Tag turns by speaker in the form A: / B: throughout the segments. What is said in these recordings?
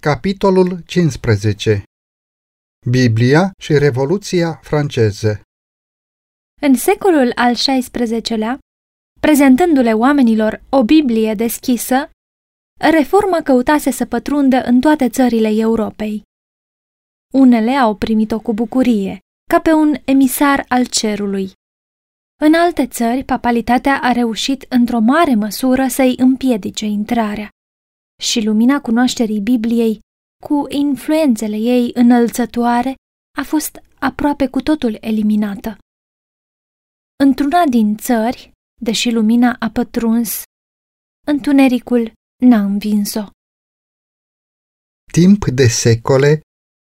A: Capitolul 15 Biblia și Revoluția franceză
B: În secolul al XVI-lea, prezentându-le oamenilor o Biblie deschisă, reforma căutase să pătrundă în toate țările Europei. Unele au primit-o cu bucurie, ca pe un emisar al cerului. În alte țări, papalitatea a reușit într-o mare măsură să-i împiedice intrarea și lumina cunoașterii Bibliei, cu influențele ei înălțătoare, a fost aproape cu totul eliminată. Într-una din țări, deși lumina a pătruns, întunericul n-a învins-o.
A: Timp de secole,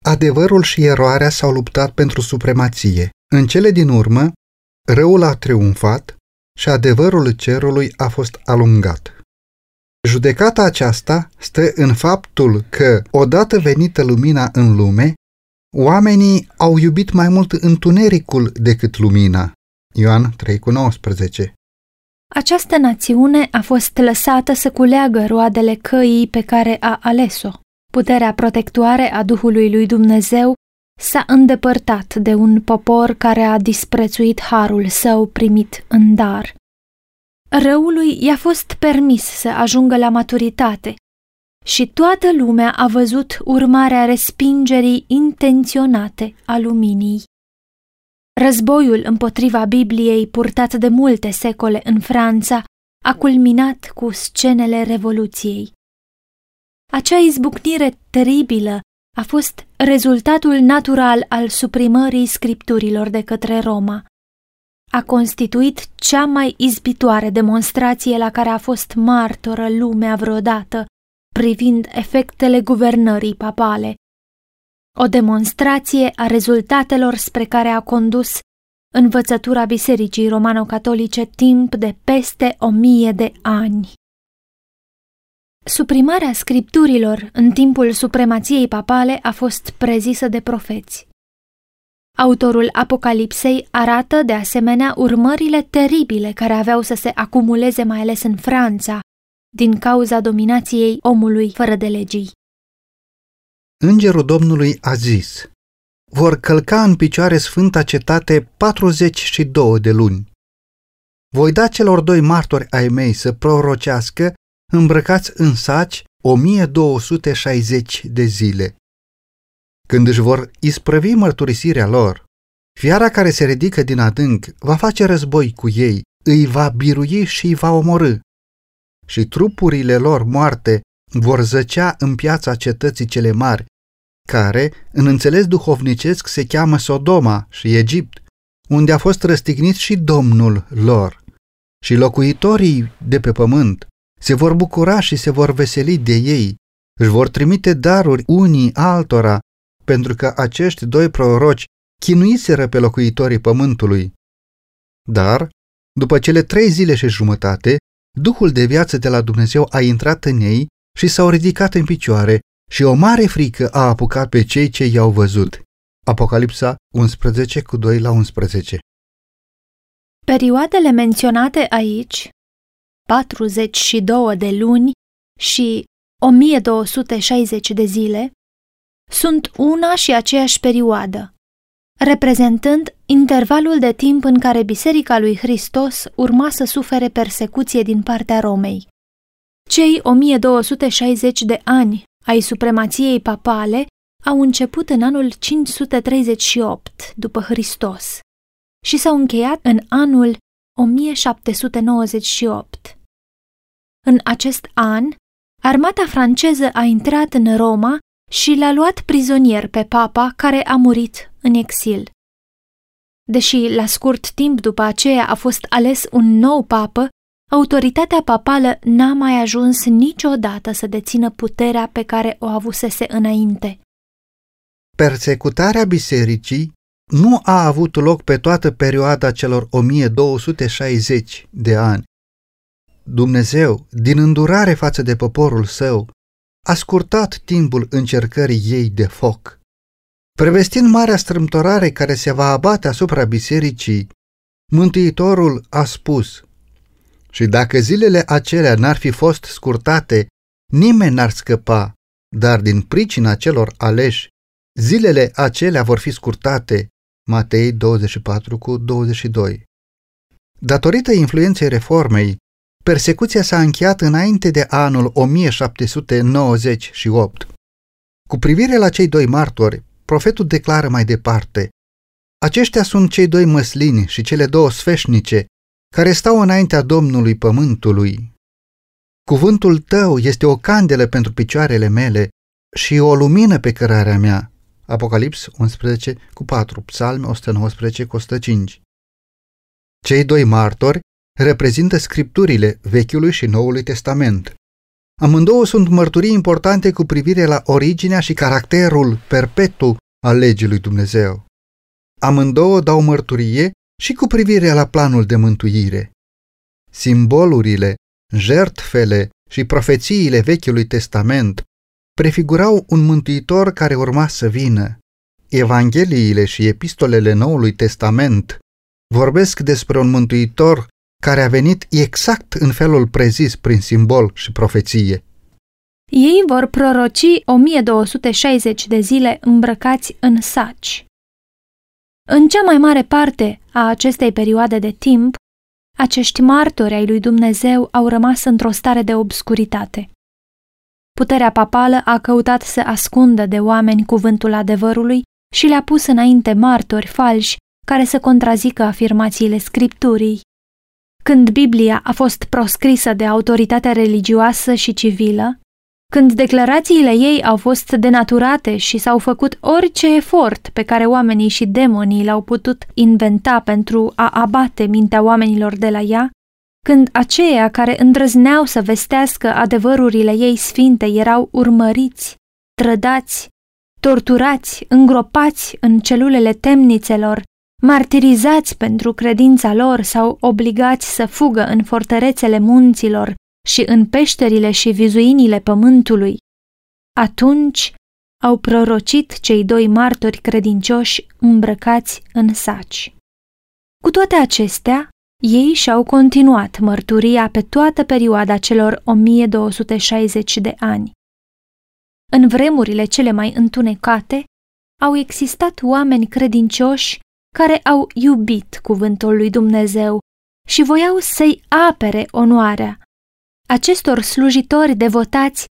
A: adevărul și eroarea s-au luptat pentru supremație. În cele din urmă, răul a triumfat și adevărul cerului a fost alungat. Judecata aceasta stă în faptul că, odată venită lumina în lume, oamenii au iubit mai mult întunericul decât lumina. Ioan 3,19
B: Această națiune a fost lăsată să culeagă roadele căii pe care a ales-o. Puterea protectoare a Duhului lui Dumnezeu s-a îndepărtat de un popor care a disprețuit harul său primit în dar. Răului i-a fost permis să ajungă la maturitate și toată lumea a văzut urmarea respingerii intenționate a luminii. Războiul împotriva Bibliei purtat de multe secole în Franța a culminat cu scenele Revoluției. Acea izbucnire teribilă a fost rezultatul natural al suprimării scripturilor de către Roma a constituit cea mai izbitoare demonstrație la care a fost martoră lumea vreodată privind efectele guvernării papale. O demonstrație a rezultatelor spre care a condus învățătura Bisericii Romano-Catolice timp de peste o mie de ani. Suprimarea scripturilor în timpul supremației papale a fost prezisă de profeți. Autorul Apocalipsei arată de asemenea urmările teribile care aveau să se acumuleze mai ales în Franța, din cauza dominației omului fără de legii.
A: Îngerul Domnului a zis, vor călca în picioare sfânta cetate 42 de luni. Voi da celor doi martori ai mei să prorocească îmbrăcați în saci 1260 de zile. Când își vor isprăvi mărturisirea lor, fiara care se ridică din adânc va face război cu ei, îi va birui și îi va omorâ. Și trupurile lor moarte vor zăcea în piața cetății cele mari, care, în înțeles duhovnicesc, se cheamă Sodoma și Egipt, unde a fost răstignit și Domnul lor. Și locuitorii de pe pământ se vor bucura și se vor veseli de ei, își vor trimite daruri unii altora pentru că acești doi proroci chinuiseră pe locuitorii pământului. Dar, după cele trei zile și jumătate, Duhul de viață de la Dumnezeu a intrat în ei și s-au ridicat în picioare și o mare frică a apucat pe cei ce i-au văzut. Apocalipsa 11 cu 2 la 11
B: Perioadele menționate aici, 42 de luni și 1260 de zile, sunt una și aceeași perioadă, reprezentând intervalul de timp în care Biserica lui Hristos urma să sufere persecuție din partea Romei. Cei 1260 de ani ai supremației papale au început în anul 538 după Hristos și s-au încheiat în anul 1798. În acest an, armata franceză a intrat în Roma și l-a luat prizonier pe papa care a murit în exil. Deși la scurt timp după aceea a fost ales un nou papă, autoritatea papală n-a mai ajuns niciodată să dețină puterea pe care o avusese înainte.
A: Persecutarea bisericii nu a avut loc pe toată perioada celor 1260 de ani. Dumnezeu, din îndurare față de poporul său, a scurtat timpul încercării ei de foc. Prevestind marea strâmtorare care se va abate asupra bisericii, Mântuitorul a spus, și dacă zilele acelea n-ar fi fost scurtate, nimeni n-ar scăpa, dar din pricina celor aleși, zilele acelea vor fi scurtate. Matei 24 cu 22. Datorită influenței reformei, persecuția s-a încheiat înainte de anul 1798. Cu privire la cei doi martori, profetul declară mai departe, Aceștia sunt cei doi măslini și cele două sfeșnice care stau înaintea Domnului Pământului. Cuvântul tău este o candelă pentru picioarele mele și o lumină pe cărarea mea. Apocalips 11 cu 4, Psalm 119 cu 105. Cei doi martori reprezintă scripturile Vechiului și Noului Testament. Amândouă sunt mărturii importante cu privire la originea și caracterul perpetu al legii lui Dumnezeu. Amândouă dau mărturie și cu privire la planul de mântuire. Simbolurile, jertfele și profețiile Vechiului Testament prefigurau un mântuitor care urma să vină. Evangheliile și epistolele Noului Testament vorbesc despre un mântuitor care a venit exact în felul prezis prin simbol și profeție.
B: Ei vor proroci 1260 de zile îmbrăcați în saci. În cea mai mare parte a acestei perioade de timp, acești martori ai lui Dumnezeu au rămas într-o stare de obscuritate. Puterea papală a căutat să ascundă de oameni cuvântul adevărului și le-a pus înainte martori falși care să contrazică afirmațiile Scripturii. Când Biblia a fost proscrisă de autoritatea religioasă și civilă, când declarațiile ei au fost denaturate și s-au făcut orice efort pe care oamenii și demonii l-au putut inventa pentru a abate mintea oamenilor de la ea, când aceia care îndrăzneau să vestească adevărurile ei sfinte erau urmăriți, trădați, torturați, îngropați în celulele temnițelor, martirizați pentru credința lor sau obligați să fugă în fortărețele munților și în peșterile și vizuinile pământului. Atunci au prorocit cei doi martori credincioși îmbrăcați în saci. Cu toate acestea, ei și-au continuat mărturia pe toată perioada celor 1260 de ani. În vremurile cele mai întunecate, au existat oameni credincioși care au iubit cuvântul lui Dumnezeu și voiau să-i apere onoarea. Acestor slujitori devotați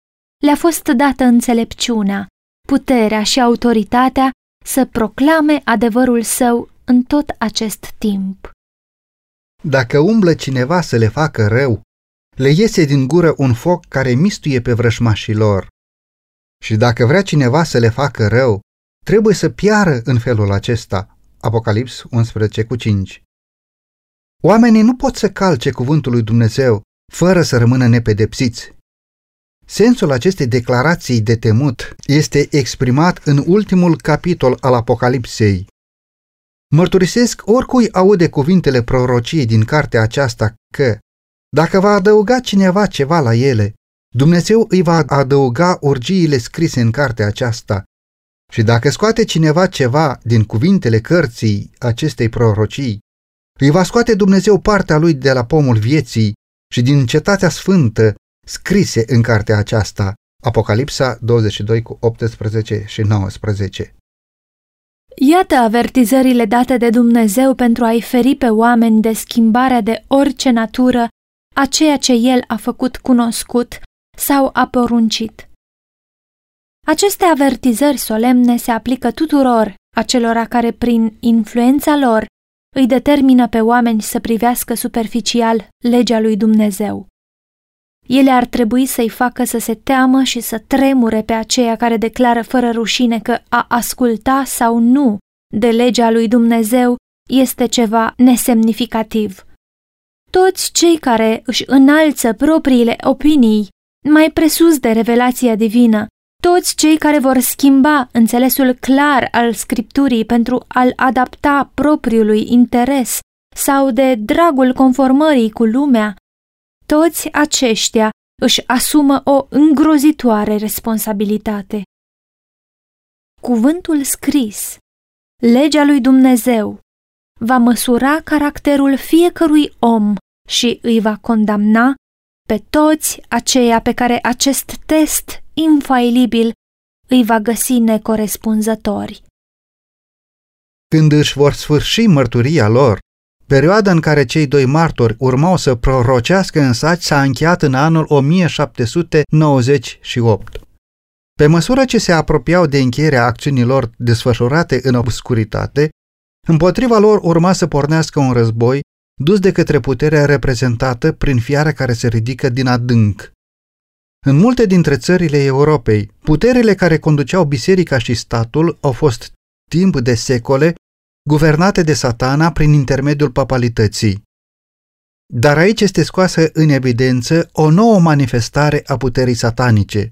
B: le-a fost dată înțelepciunea, puterea și autoritatea să proclame adevărul său în tot acest timp.
A: Dacă umblă cineva să le facă rău, le iese din gură un foc care mistuie pe vrășmașii lor. Și dacă vrea cineva să le facă rău, trebuie să piară în felul acesta. Apocalips 11 cu 5 Oamenii nu pot să calce cuvântul lui Dumnezeu fără să rămână nepedepsiți. Sensul acestei declarații de temut este exprimat în ultimul capitol al Apocalipsei. Mărturisesc oricui aude cuvintele prorociei din cartea aceasta că, dacă va adăuga cineva ceva la ele, Dumnezeu îi va adăuga urgiile scrise în cartea aceasta. Și dacă scoate cineva ceva din cuvintele cărții acestei prorocii, îi va scoate Dumnezeu partea lui de la pomul vieții și din cetatea sfântă scrise în cartea aceasta, Apocalipsa 22 cu 18 și 19.
B: Iată avertizările date de Dumnezeu pentru a-i feri pe oameni de schimbarea de orice natură a ceea ce El a făcut cunoscut sau a poruncit. Aceste avertizări solemne se aplică tuturor acelora care prin influența lor îi determină pe oameni să privească superficial legea lui Dumnezeu. Ele ar trebui să-i facă să se teamă și să tremure pe aceia care declară fără rușine că a asculta sau nu de legea lui Dumnezeu este ceva nesemnificativ. Toți cei care își înalță propriile opinii mai presus de revelația divină toți cei care vor schimba înțelesul clar al scripturii pentru a-l adapta propriului interes sau de dragul conformării cu lumea, toți aceștia își asumă o îngrozitoare responsabilitate. Cuvântul scris, legea lui Dumnezeu, va măsura caracterul fiecărui om și îi va condamna pe toți aceia pe care acest test infailibil îi va găsi necorespunzători.
A: Când își vor sfârși mărturia lor, perioada în care cei doi martori urmau să prorocească în saci s-a încheiat în anul 1798. Pe măsură ce se apropiau de încheierea acțiunilor desfășurate în obscuritate, împotriva lor urma să pornească un război dus de către puterea reprezentată prin fiara care se ridică din adânc. În multe dintre țările Europei, puterile care conduceau biserica și statul au fost timp de secole guvernate de satana prin intermediul papalității. Dar aici este scoasă în evidență o nouă manifestare a puterii satanice.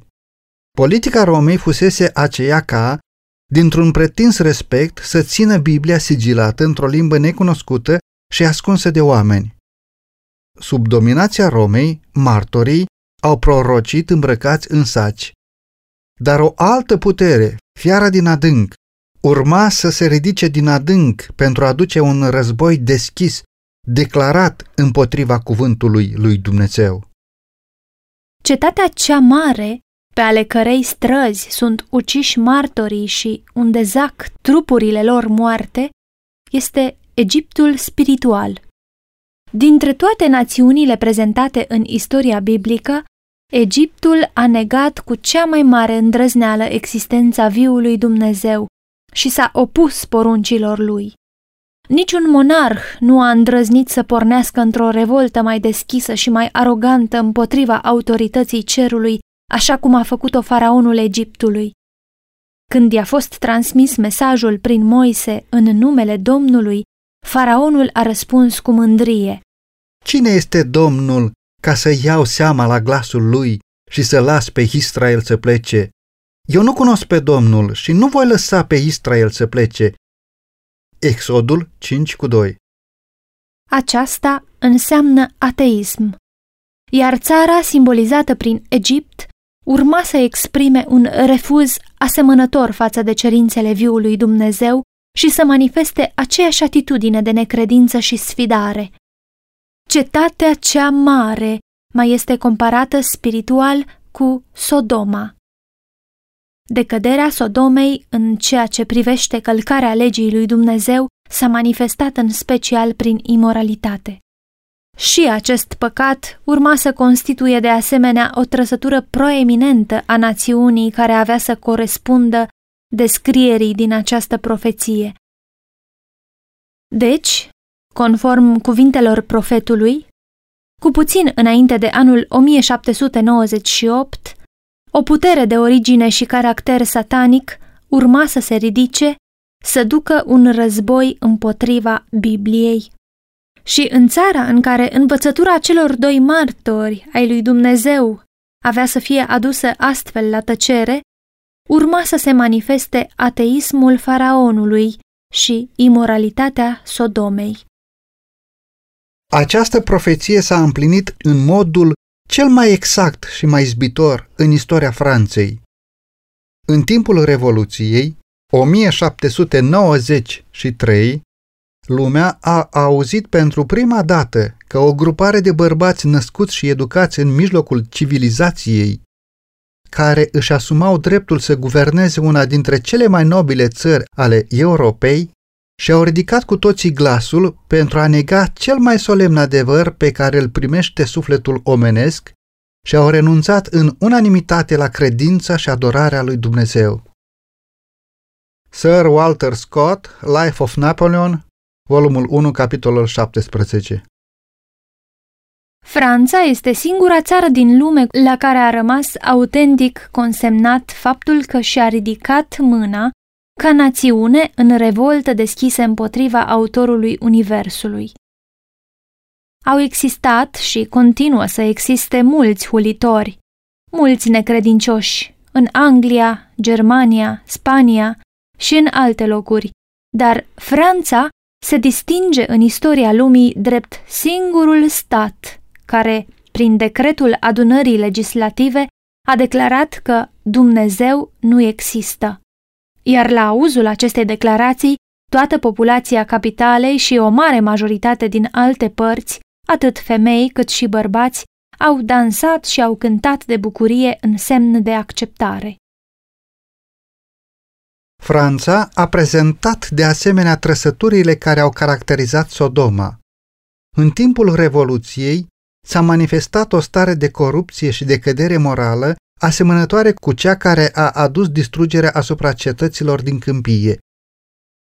A: Politica Romei fusese aceea ca, dintr-un pretins respect, să țină Biblia sigilată într-o limbă necunoscută și ascunsă de oameni. Sub dominația Romei, martorii au prorocit îmbrăcați în saci. Dar o altă putere, fiara din adânc, urma să se ridice din adânc pentru a duce un război deschis, declarat împotriva cuvântului lui Dumnezeu.
B: Cetatea cea mare, pe ale cărei străzi sunt uciși martorii și unde zac trupurile lor moarte, este Egiptul spiritual. Dintre toate națiunile prezentate în istoria biblică, Egiptul a negat cu cea mai mare îndrăzneală existența viului Dumnezeu și s-a opus poruncilor lui. Niciun monarh nu a îndrăznit să pornească într-o revoltă mai deschisă și mai arogantă împotriva autorității cerului, așa cum a făcut-o faraonul Egiptului. Când i-a fost transmis mesajul prin Moise în numele Domnului, faraonul a răspuns cu mândrie.
A: Cine este Domnul ca să iau seama la glasul lui și să las pe Israel să plece? Eu nu cunosc pe Domnul și nu voi lăsa pe Israel să plece. Exodul 5 cu 2
B: Aceasta înseamnă ateism, iar țara simbolizată prin Egipt urma să exprime un refuz asemănător față de cerințele viului Dumnezeu și să manifeste aceeași atitudine de necredință și sfidare. Cetatea cea mare mai este comparată spiritual cu Sodoma. Decăderea Sodomei în ceea ce privește călcarea legii lui Dumnezeu s-a manifestat în special prin imoralitate. Și acest păcat urma să constituie de asemenea o trăsătură proeminentă a națiunii care avea să corespundă descrierii din această profeție. Deci, conform cuvintelor profetului, cu puțin înainte de anul 1798, o putere de origine și caracter satanic urma să se ridice, să ducă un război împotriva Bibliei. Și în țara în care învățătura celor doi martori ai lui Dumnezeu avea să fie adusă astfel la tăcere, urma să se manifeste ateismul faraonului și imoralitatea Sodomei.
A: Această profeție s-a împlinit în modul cel mai exact și mai zbitor în istoria Franței. În timpul Revoluției, 1793, lumea a auzit pentru prima dată că o grupare de bărbați născuți și educați în mijlocul civilizației, care își asumau dreptul să guverneze una dintre cele mai nobile țări ale Europei, și-au ridicat cu toții glasul pentru a nega cel mai solemn adevăr pe care îl primește sufletul omenesc și au renunțat în unanimitate la credința și adorarea lui Dumnezeu. Sir Walter Scott, Life of Napoleon, volumul 1, capitolul 17
B: Franța este singura țară din lume la care a rămas autentic consemnat faptul că și-a ridicat mâna ca națiune în revoltă deschisă împotriva autorului Universului. Au existat și continuă să existe mulți hulitori, mulți necredincioși, în Anglia, Germania, Spania și în alte locuri, dar Franța se distinge în istoria lumii drept singurul stat care, prin decretul adunării legislative, a declarat că Dumnezeu nu există iar la auzul acestei declarații, toată populația capitalei și o mare majoritate din alte părți, atât femei cât și bărbați, au dansat și au cântat de bucurie în semn de acceptare.
A: Franța a prezentat de asemenea trăsăturile care au caracterizat Sodoma. În timpul Revoluției s-a manifestat o stare de corupție și de cădere morală asemănătoare cu cea care a adus distrugerea asupra cetăților din câmpie.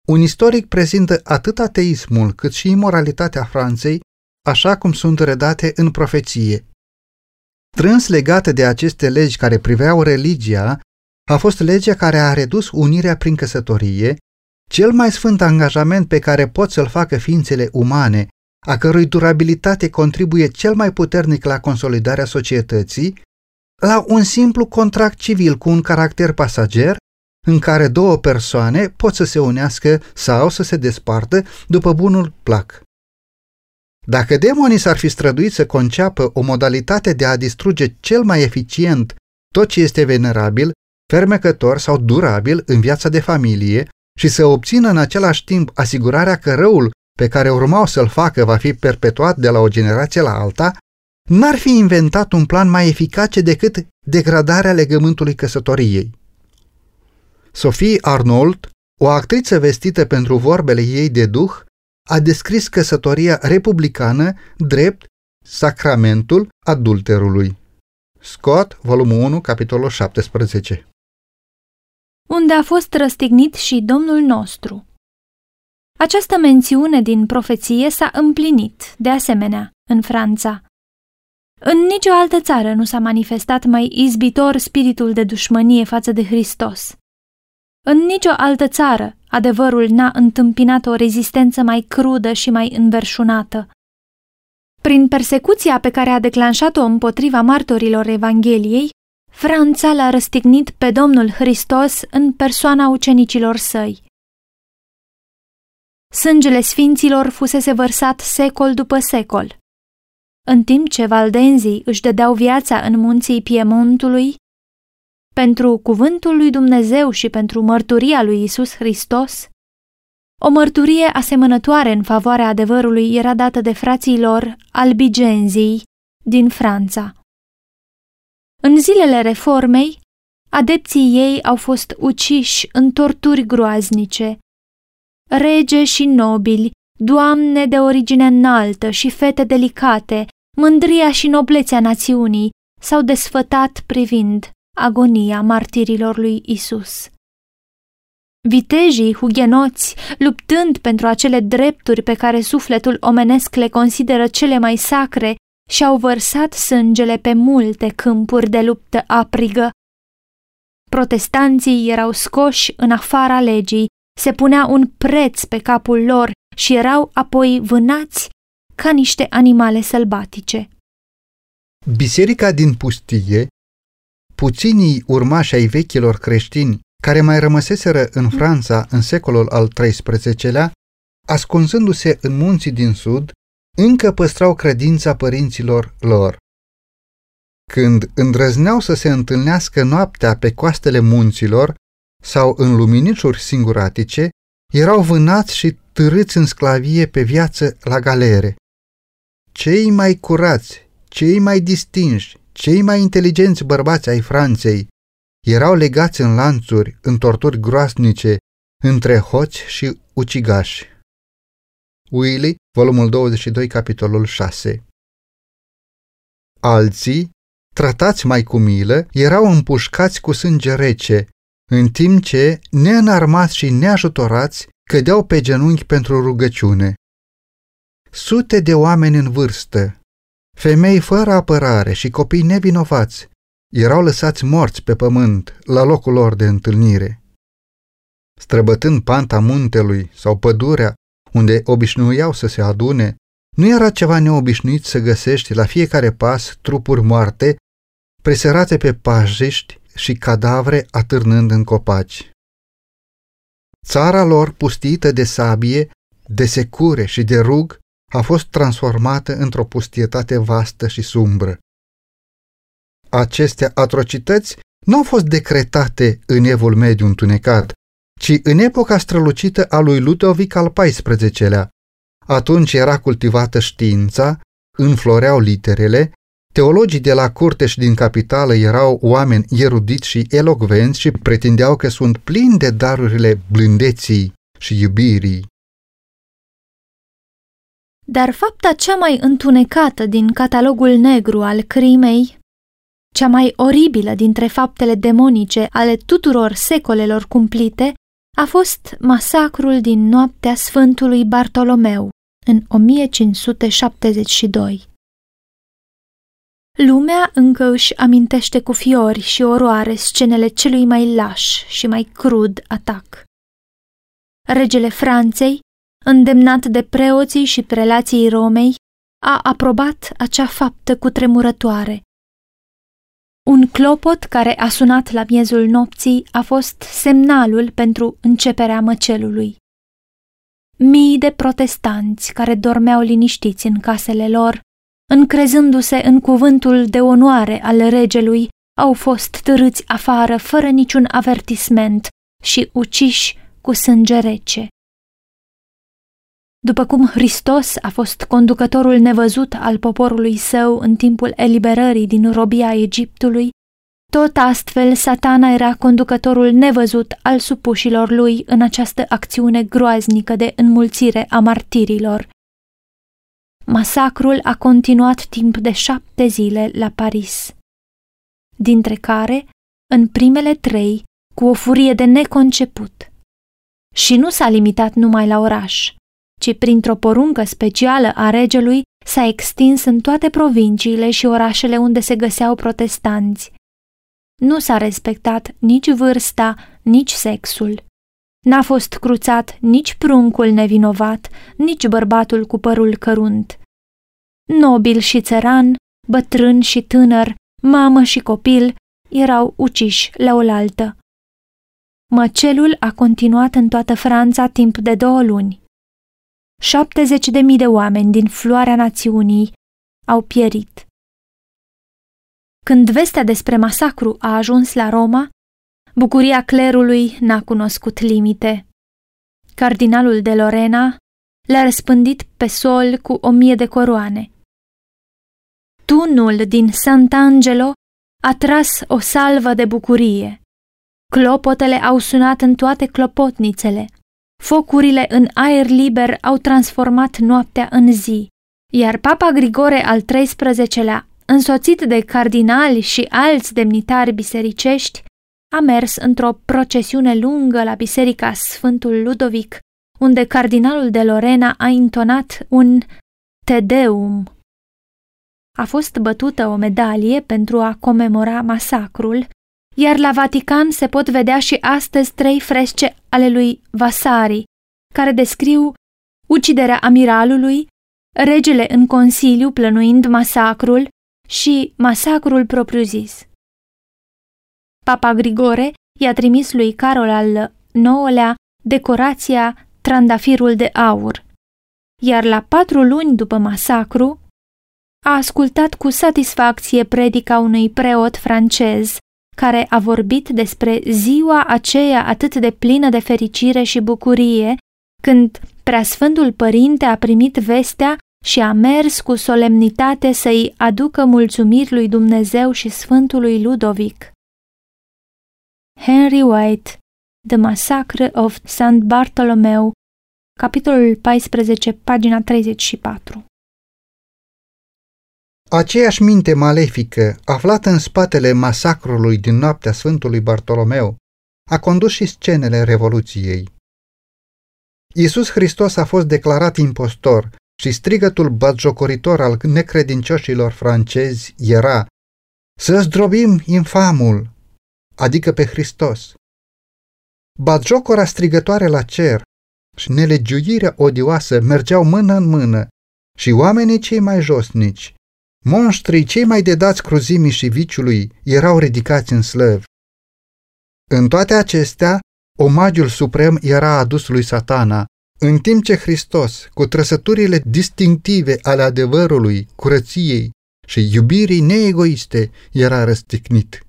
A: Un istoric prezintă atât ateismul cât și imoralitatea Franței, așa cum sunt redate în profeție. Strâns legată de aceste legi care priveau religia, a fost legea care a redus unirea prin căsătorie, cel mai sfânt angajament pe care pot să-l facă ființele umane, a cărui durabilitate contribuie cel mai puternic la consolidarea societății, la un simplu contract civil cu un caracter pasager, în care două persoane pot să se unească sau să se despartă după bunul plac. Dacă demonii s-ar fi străduit să conceapă o modalitate de a distruge cel mai eficient tot ce este venerabil, fermecător sau durabil în viața de familie și să obțină în același timp asigurarea că răul pe care urmau să-l facă va fi perpetuat de la o generație la alta, n-ar fi inventat un plan mai eficace decât degradarea legământului căsătoriei. Sophie Arnold, o actriță vestită pentru vorbele ei de duh, a descris căsătoria republicană drept sacramentul adulterului. Scott, volumul 1, capitolul 17
B: Unde a fost răstignit și Domnul nostru. Această mențiune din profeție s-a împlinit, de asemenea, în Franța. În nicio altă țară nu s-a manifestat mai izbitor spiritul de dușmănie față de Hristos. În nicio altă țară, adevărul n-a întâmpinat o rezistență mai crudă și mai înverșunată. Prin persecuția pe care a declanșat-o împotriva martorilor Evangheliei, Franța l-a răstignit pe Domnul Hristos în persoana ucenicilor săi. Sângele sfinților fusese vărsat secol după secol. În timp ce valdenzii își dădeau viața în munții Piemontului, pentru cuvântul lui Dumnezeu și pentru mărturia lui Isus Hristos, o mărturie asemănătoare în favoarea adevărului era dată de frații lor albigenzii din Franța. În zilele reformei, adepții ei au fost uciși în torturi groaznice. Rege și nobili, doamne de origine înaltă și fete delicate, mândria și noblețea națiunii s-au desfătat privind agonia martirilor lui Isus. Vitejii hugenoți, luptând pentru acele drepturi pe care sufletul omenesc le consideră cele mai sacre, și-au vărsat sângele pe multe câmpuri de luptă aprigă. Protestanții erau scoși în afara legii, se punea un preț pe capul lor și erau apoi vânați ca niște animale sălbatice.
A: Biserica din pustie puținii urmași ai vechilor creștini care mai rămăseseră în Franța în secolul al XIII-lea, ascunzându-se în munții din sud, încă păstrau credința părinților lor. Când îndrăzneau să se întâlnească noaptea pe coastele munților sau în luminișuri singuratice, erau vânați și târâți în sclavie pe viață la galere. Cei mai curați, cei mai distinși, cei mai inteligenți bărbați ai Franței erau legați în lanțuri, în torturi groasnice, între hoți și ucigași. Willy, volumul 22, capitolul 6 Alții, tratați mai cu milă, erau împușcați cu sânge rece, în timp ce, neînarmați și neajutorați, cădeau pe genunchi pentru rugăciune. Sute de oameni în vârstă, Femei fără apărare și copii nevinovați erau lăsați morți pe pământ la locul lor de întâlnire. Străbătând panta muntelui sau pădurea unde obișnuiau să se adune, nu era ceva neobișnuit să găsești la fiecare pas trupuri moarte, preserate pe pajiști și cadavre atârnând în copaci. Țara lor pustită de sabie, de secure și de rug a fost transformată într-o pustietate vastă și sumbră. Aceste atrocități nu au fost decretate în evul mediu întunecat, ci în epoca strălucită a lui Ludovic al XIV-lea. Atunci era cultivată știința, înfloreau literele, Teologii de la curte și din capitală erau oameni erudiți și elocvenți și pretindeau că sunt plini de darurile blândeții și iubirii.
B: Dar fapta cea mai întunecată din catalogul negru al crimei, cea mai oribilă dintre faptele demonice ale tuturor secolelor cumplite, a fost masacrul din noaptea Sfântului Bartolomeu în 1572. Lumea încă își amintește cu fiori și oroare scenele celui mai laș și mai crud atac. Regele Franței, îndemnat de preoții și prelații Romei, a aprobat acea faptă cu tremurătoare. Un clopot care a sunat la miezul nopții a fost semnalul pentru începerea măcelului. Mii de protestanți care dormeau liniștiți în casele lor încrezându-se în cuvântul de onoare al regelui, au fost târâți afară fără niciun avertisment și uciși cu sânge rece. După cum Hristos a fost conducătorul nevăzut al poporului său în timpul eliberării din robia Egiptului, tot astfel satana era conducătorul nevăzut al supușilor lui în această acțiune groaznică de înmulțire a martirilor, Masacrul a continuat timp de șapte zile la Paris, dintre care, în primele trei, cu o furie de neconceput. Și nu s-a limitat numai la oraș, ci printr-o poruncă specială a regelui s-a extins în toate provinciile și orașele unde se găseau protestanți. Nu s-a respectat nici vârsta, nici sexul. N-a fost cruțat nici pruncul nevinovat, nici bărbatul cu părul cărunt. Nobil și țăran, bătrân și tânăr, mamă și copil erau uciși la oaltă. Măcelul a continuat în toată Franța timp de două luni. 70 de mii de oameni din floarea națiunii au pierit. Când vestea despre masacru a ajuns la Roma, Bucuria clerului n-a cunoscut limite. Cardinalul de Lorena le-a răspândit pe sol cu o mie de coroane. Tunul din Sant'Angelo a tras o salvă de bucurie. Clopotele au sunat în toate clopotnițele. Focurile în aer liber au transformat noaptea în zi, iar Papa Grigore al XIII-lea, însoțit de cardinali și alți demnitari bisericești, a mers într-o procesiune lungă la biserica Sfântul Ludovic, unde cardinalul de Lorena a intonat un Te Deum. A fost bătută o medalie pentru a comemora masacrul, iar la Vatican se pot vedea și astăzi trei fresce ale lui Vasari, care descriu uciderea amiralului, regele în consiliu plănuind masacrul și masacrul propriu-zis. Papa Grigore i-a trimis lui Carol al IX-lea decorația Trandafirul de aur, iar la patru luni după masacru a ascultat cu satisfacție predica unui preot francez care a vorbit despre ziua aceea atât de plină de fericire și bucurie, când preasfântul părinte a primit vestea și a mers cu solemnitate să-i aducă mulțumiri lui Dumnezeu și Sfântului Ludovic. Henry White, The Massacre of St. Bartolomeu, capitolul 14, pagina 34
A: Aceeași minte malefică, aflată în spatele masacrului din noaptea Sfântului Bartolomeu, a condus și scenele Revoluției. Iisus Hristos a fost declarat impostor și strigătul batjocoritor al necredincioșilor francezi era Să zdrobim infamul, adică pe Hristos. Batjocora strigătoare la cer și nelegiuirea odioasă mergeau mână în mână și oamenii cei mai josnici, monștrii cei mai dedați cruzimii și viciului, erau ridicați în slăv. În toate acestea, omagiul suprem era adus lui satana, în timp ce Hristos, cu trăsăturile distinctive ale adevărului, curăției și iubirii neegoiste, era răstignit.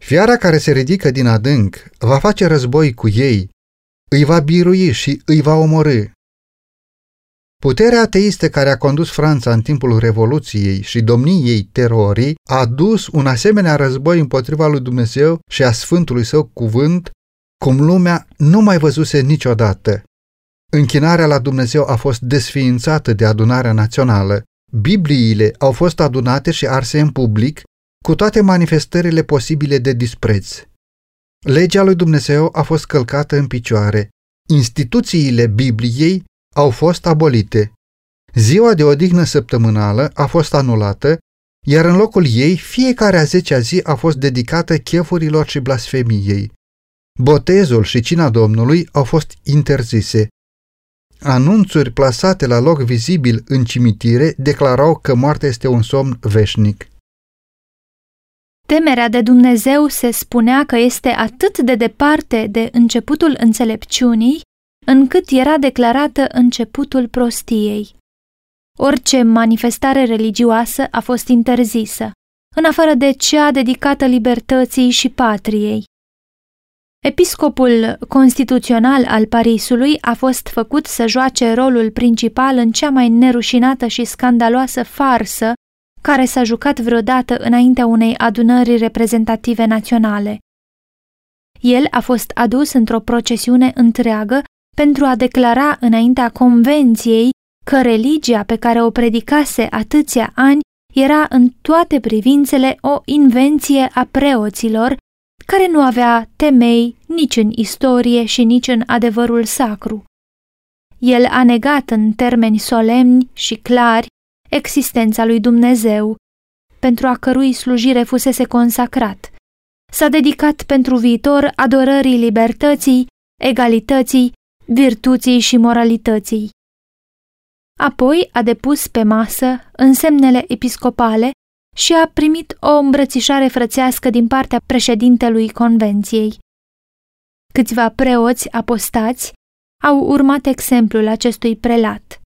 A: Fiara care se ridică din adânc va face război cu ei, îi va birui și îi va omorâ. Puterea ateistă care a condus Franța în timpul Revoluției și domniei terorii a dus un asemenea război împotriva lui Dumnezeu și a Sfântului Său cuvânt, cum lumea nu mai văzuse niciodată. Închinarea la Dumnezeu a fost desființată de adunarea națională, Bibliile au fost adunate și arse în public, cu toate manifestările posibile de dispreț. Legea lui Dumnezeu a fost călcată în picioare, instituțiile Bibliei au fost abolite. Ziua de odihnă săptămânală a fost anulată, iar în locul ei fiecare a zecea zi a fost dedicată chefurilor și blasfemiei. Botezul și cina Domnului au fost interzise. Anunțuri plasate la loc vizibil în cimitire declarau că moartea este un somn veșnic.
B: Temerea de Dumnezeu se spunea că este atât de departe de începutul înțelepciunii, încât era declarată începutul prostiei. Orice manifestare religioasă a fost interzisă, în afară de cea dedicată libertății și patriei. Episcopul constituțional al Parisului a fost făcut să joace rolul principal în cea mai nerușinată și scandaloasă farsă care s-a jucat vreodată înaintea unei adunări reprezentative naționale. El a fost adus într-o procesiune întreagă pentru a declara înaintea convenției că religia pe care o predicase atâția ani era în toate privințele o invenție a preoților, care nu avea temei nici în istorie și nici în adevărul sacru. El a negat în termeni solemni și clari existența lui Dumnezeu, pentru a cărui slujire fusese consacrat. S-a dedicat pentru viitor adorării libertății, egalității, virtuții și moralității. Apoi a depus pe masă însemnele episcopale și a primit o îmbrățișare frățească din partea președintelui convenției. Câțiva preoți apostați au urmat exemplul acestui prelat.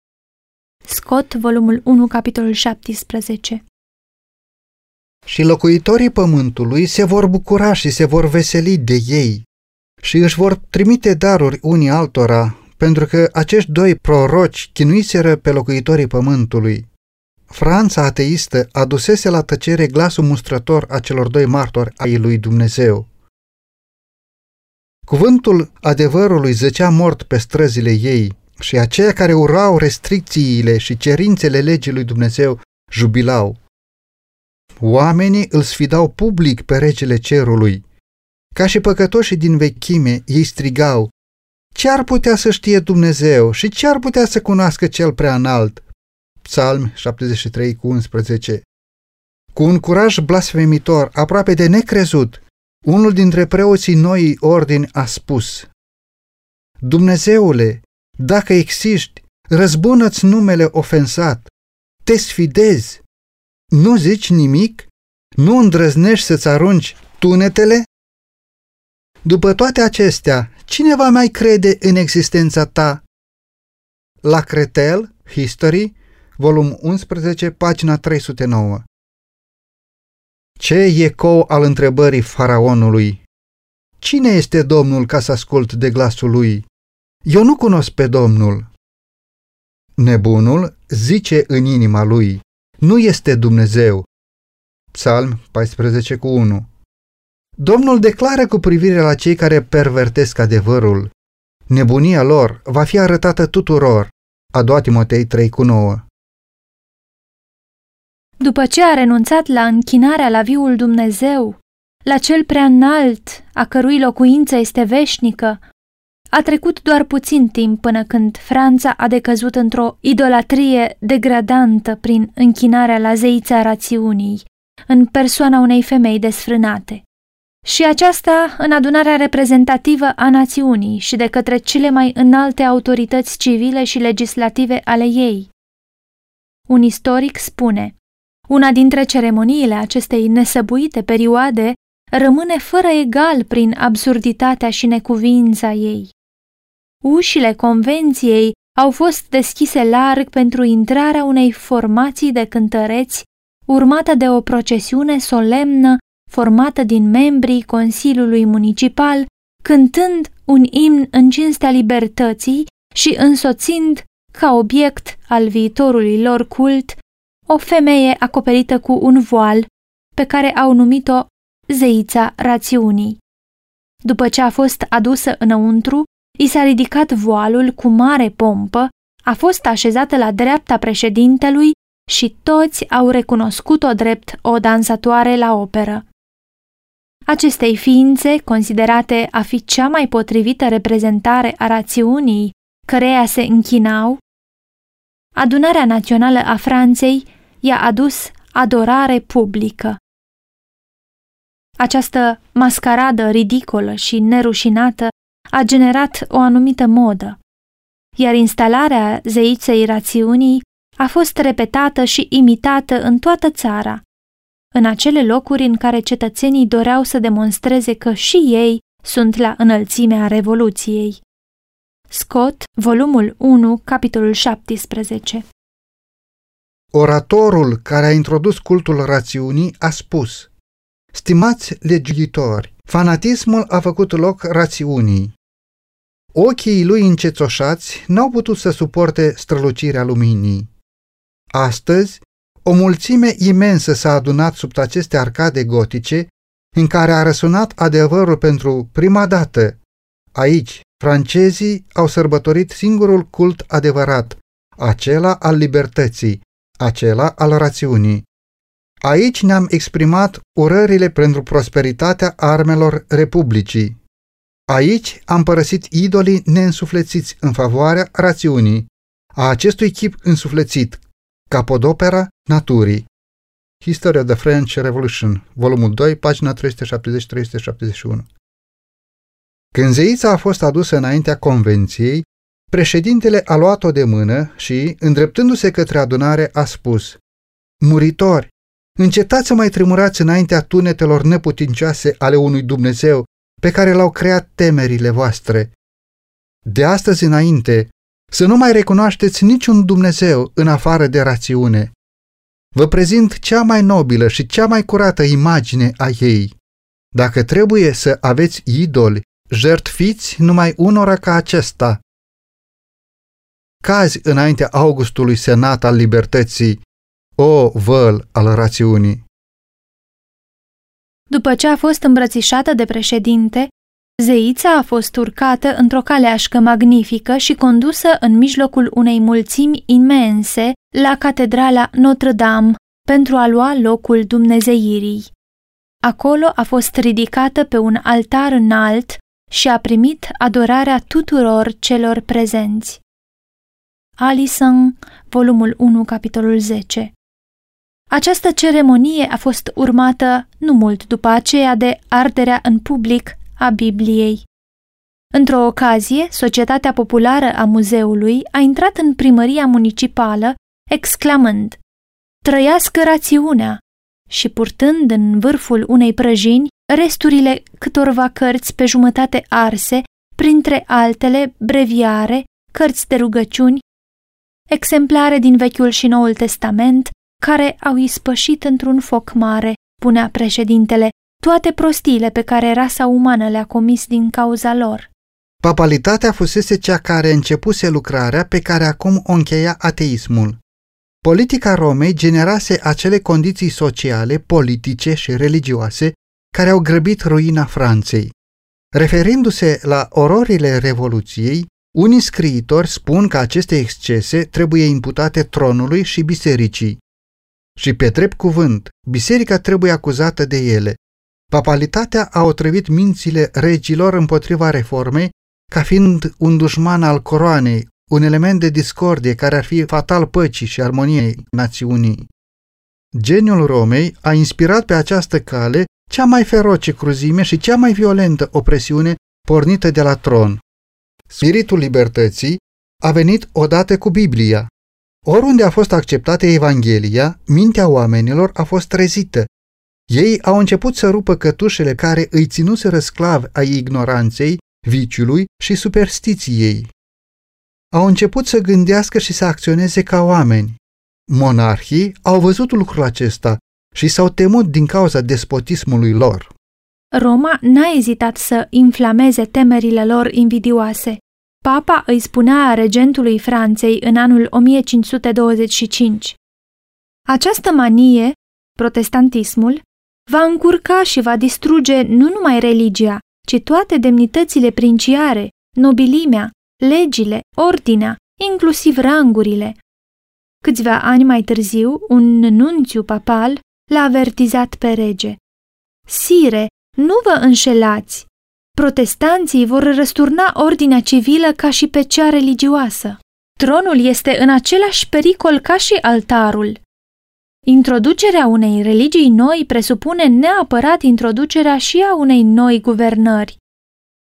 B: Scot, volumul 1, capitolul 17
A: Și locuitorii pământului se vor bucura și se vor veseli de ei și își vor trimite daruri unii altora, pentru că acești doi proroci chinuiseră pe locuitorii pământului. Franța ateistă adusese la tăcere glasul mustrător a celor doi martori ai lui Dumnezeu. Cuvântul adevărului zăcea mort pe străzile ei și aceia care urau restricțiile și cerințele legii lui Dumnezeu jubilau. Oamenii îl sfidau public pe regele cerului. Ca și păcătoșii din vechime, ei strigau, ce ar putea să știe Dumnezeu și ce ar putea să cunoască cel prea înalt? Psalm 73 cu 11 Cu un curaj blasfemitor, aproape de necrezut, unul dintre preoții noii ordini a spus Dumnezeule, dacă existi, răzbună-ți numele ofensat, te sfidezi, nu zici nimic, nu îndrăznești să-ți arunci tunetele? După toate acestea, cine va mai crede în existența ta? La Cretel, History, volum 11, pagina 309 Ce ecou al întrebării faraonului? Cine este Domnul ca să ascult de glasul lui? Eu nu cunosc pe Domnul. Nebunul zice în inima lui, nu este Dumnezeu. Psalm 14 cu 1 Domnul declară cu privire la cei care pervertesc adevărul. Nebunia lor va fi arătată tuturor. A doua Timotei 3 cu 9
B: După ce a renunțat la închinarea la viul Dumnezeu, la cel prea înalt, a cărui locuință este veșnică, a trecut doar puțin timp până când Franța a decăzut într-o idolatrie degradantă prin închinarea la zeița rațiunii, în persoana unei femei desfrânate. Și aceasta în adunarea reprezentativă a națiunii și de către cele mai înalte autorități civile și legislative ale ei. Un istoric spune, una dintre ceremoniile acestei nesăbuite perioade rămâne fără egal prin absurditatea și necuvința ei. Ușile convenției au fost deschise larg pentru intrarea unei formații de cântăreți, urmată de o procesiune solemnă formată din membrii Consiliului Municipal, cântând un imn în cinstea libertății și însoțind ca obiect al viitorului lor cult, o femeie acoperită cu un voal pe care au numit-o zeița rațiunii. După ce a fost adusă înăuntru, i s-a ridicat voalul cu mare pompă, a fost așezată la dreapta președintelui și toți au recunoscut-o drept o dansatoare la operă. Acestei ființe, considerate a fi cea mai potrivită reprezentare a rațiunii căreia se închinau, Adunarea Națională a Franței i-a adus adorare publică. Această mascaradă ridicolă și nerușinată a generat o anumită modă, iar instalarea zeiței rațiunii a fost repetată și imitată în toată țara, în acele locuri în care cetățenii doreau să demonstreze că și ei sunt la înălțimea Revoluției. Scott, volumul 1, capitolul 17
A: Oratorul care a introdus cultul rațiunii a spus Stimați legiuitori, fanatismul a făcut loc rațiunii. Ochii lui încețoșați n-au putut să suporte strălucirea luminii. Astăzi, o mulțime imensă s-a adunat sub aceste arcade gotice, în care a răsunat adevărul pentru prima dată. Aici, francezii au sărbătorit singurul cult adevărat, acela al libertății, acela al rațiunii. Aici ne-am exprimat urările pentru prosperitatea armelor Republicii. Aici am părăsit idolii neînsuflețiți în favoarea rațiunii, a acestui chip însuflețit, capodopera naturii. History of the French Revolution, volumul 2, pagina 370-371. Când zeița a fost adusă înaintea convenției, președintele a luat-o de mână și, îndreptându-se către adunare, a spus Muritori, încetați să mai tremurați înaintea tunetelor neputincioase ale unui Dumnezeu pe care l-au creat temerile voastre. De astăzi înainte, să nu mai recunoașteți niciun Dumnezeu în afară de rațiune. Vă prezint cea mai nobilă și cea mai curată imagine a ei. Dacă trebuie să aveți idoli, jertfiți numai unora ca acesta. Cazi înaintea Augustului senat al libertății, o văl al rațiunii.
B: După ce a fost îmbrățișată de președinte, zeița a fost urcată într-o caleașcă magnifică și condusă în mijlocul unei mulțimi imense la catedrala Notre-Dame pentru a lua locul dumnezeirii. Acolo a fost ridicată pe un altar înalt și a primit adorarea tuturor celor prezenți. Alison, volumul 1, capitolul 10 această ceremonie a fost urmată nu mult după aceea de arderea în public a Bibliei. Într-o ocazie, Societatea Populară a Muzeului a intrat în primăria municipală exclamând Trăiască rațiunea! și purtând în vârful unei prăjini resturile câtorva cărți pe jumătate arse, printre altele breviare, cărți de rugăciuni, exemplare din Vechiul și Noul Testament, care au ispășit într-un foc mare, punea președintele, toate prostiile pe care rasa umană le-a comis din cauza lor.
A: Papalitatea fusese cea care începuse lucrarea pe care acum o încheia ateismul. Politica Romei generase acele condiții sociale, politice și religioase care au grăbit ruina Franței. Referindu-se la ororile Revoluției, unii scriitori spun că aceste excese trebuie imputate tronului și bisericii. Și pe drept cuvânt, biserica trebuie acuzată de ele. Papalitatea a otrăvit mințile regilor împotriva reformei ca fiind un dușman al coroanei, un element de discordie care ar fi fatal păcii și armoniei națiunii. Geniul Romei a inspirat pe această cale cea mai feroce cruzime și cea mai violentă opresiune pornită de la tron. Spiritul libertății a venit odată cu Biblia. Oriunde a fost acceptată Evanghelia, mintea oamenilor a fost trezită. Ei au început să rupă cătușele care îi ținuseră sclav ai ignoranței, viciului și superstiției. Au început să gândească și să acționeze ca oameni. Monarhii au văzut lucrul acesta și s-au temut din cauza despotismului lor.
B: Roma n-a ezitat să inflameze temerile lor invidioase. Papa îi spunea regentului Franței în anul 1525. Această manie, protestantismul, va încurca și va distruge nu numai religia, ci toate demnitățile princiare, nobilimea, legile, ordinea, inclusiv rangurile. Câțiva ani mai târziu, un nunțiu papal l-a avertizat pe rege. Sire, nu vă înșelați! Protestanții vor răsturna ordinea civilă ca și pe cea religioasă. Tronul este în același pericol ca și altarul. Introducerea unei religii noi presupune neapărat introducerea și a unei noi guvernări.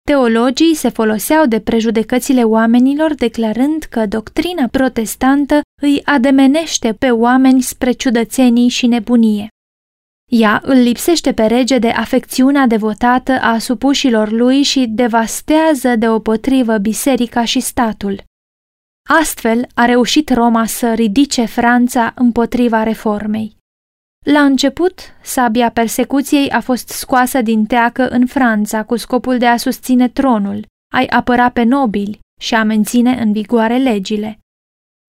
B: Teologii se foloseau de prejudecățile oamenilor declarând că doctrina protestantă îi ademenește pe oameni spre ciudățenii și nebunie. Ea îl lipsește pe rege de afecțiunea devotată a supușilor lui și devastează deopotrivă biserica și statul. Astfel a reușit Roma să ridice Franța împotriva reformei. La început, sabia persecuției a fost scoasă din teacă în Franța cu scopul de a susține tronul, a-i apăra pe nobili și a menține în vigoare legile.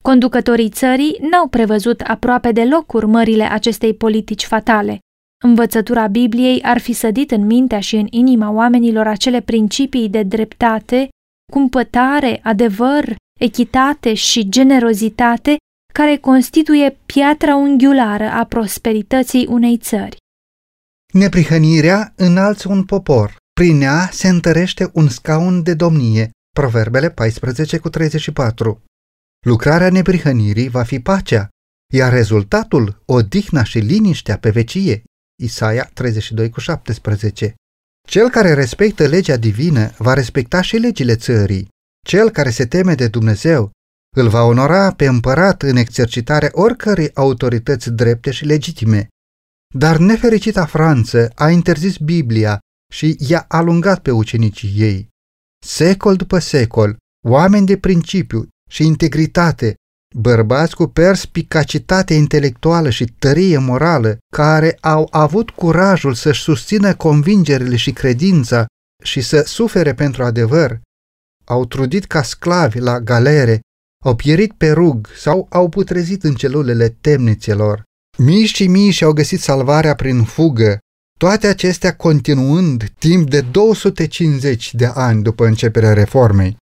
B: Conducătorii țării n-au prevăzut aproape deloc urmările acestei politici fatale. Învățătura Bibliei ar fi sădit în mintea și în inima oamenilor acele principii de dreptate, cumpătare, adevăr, echitate și generozitate care constituie piatra unghiulară a prosperității unei țări.
A: Neprihănirea înalță un popor, prin ea se întărește un scaun de domnie, Proverbele 14 cu 34. Lucrarea neprihănirii va fi pacea, iar rezultatul, odihna și liniștea pe vecie, Isaia 32 cu 17. Cel care respectă legea divină va respecta și legile țării. Cel care se teme de Dumnezeu îl va onora pe împărat în exercitarea oricărei autorități drepte și legitime. Dar nefericita Franță a interzis Biblia și i-a alungat pe ucenicii ei. Secol după secol, oameni de principiu și integritate, bărbați cu perspicacitate intelectuală și tărie morală, care au avut curajul să-și susțină convingerile și credința și să sufere pentru adevăr, au trudit ca sclavi la galere, au pierit pe rug sau au putrezit în celulele temnițelor. Mii și mii și-au găsit salvarea prin fugă, toate acestea continuând timp de 250 de ani după începerea reformei.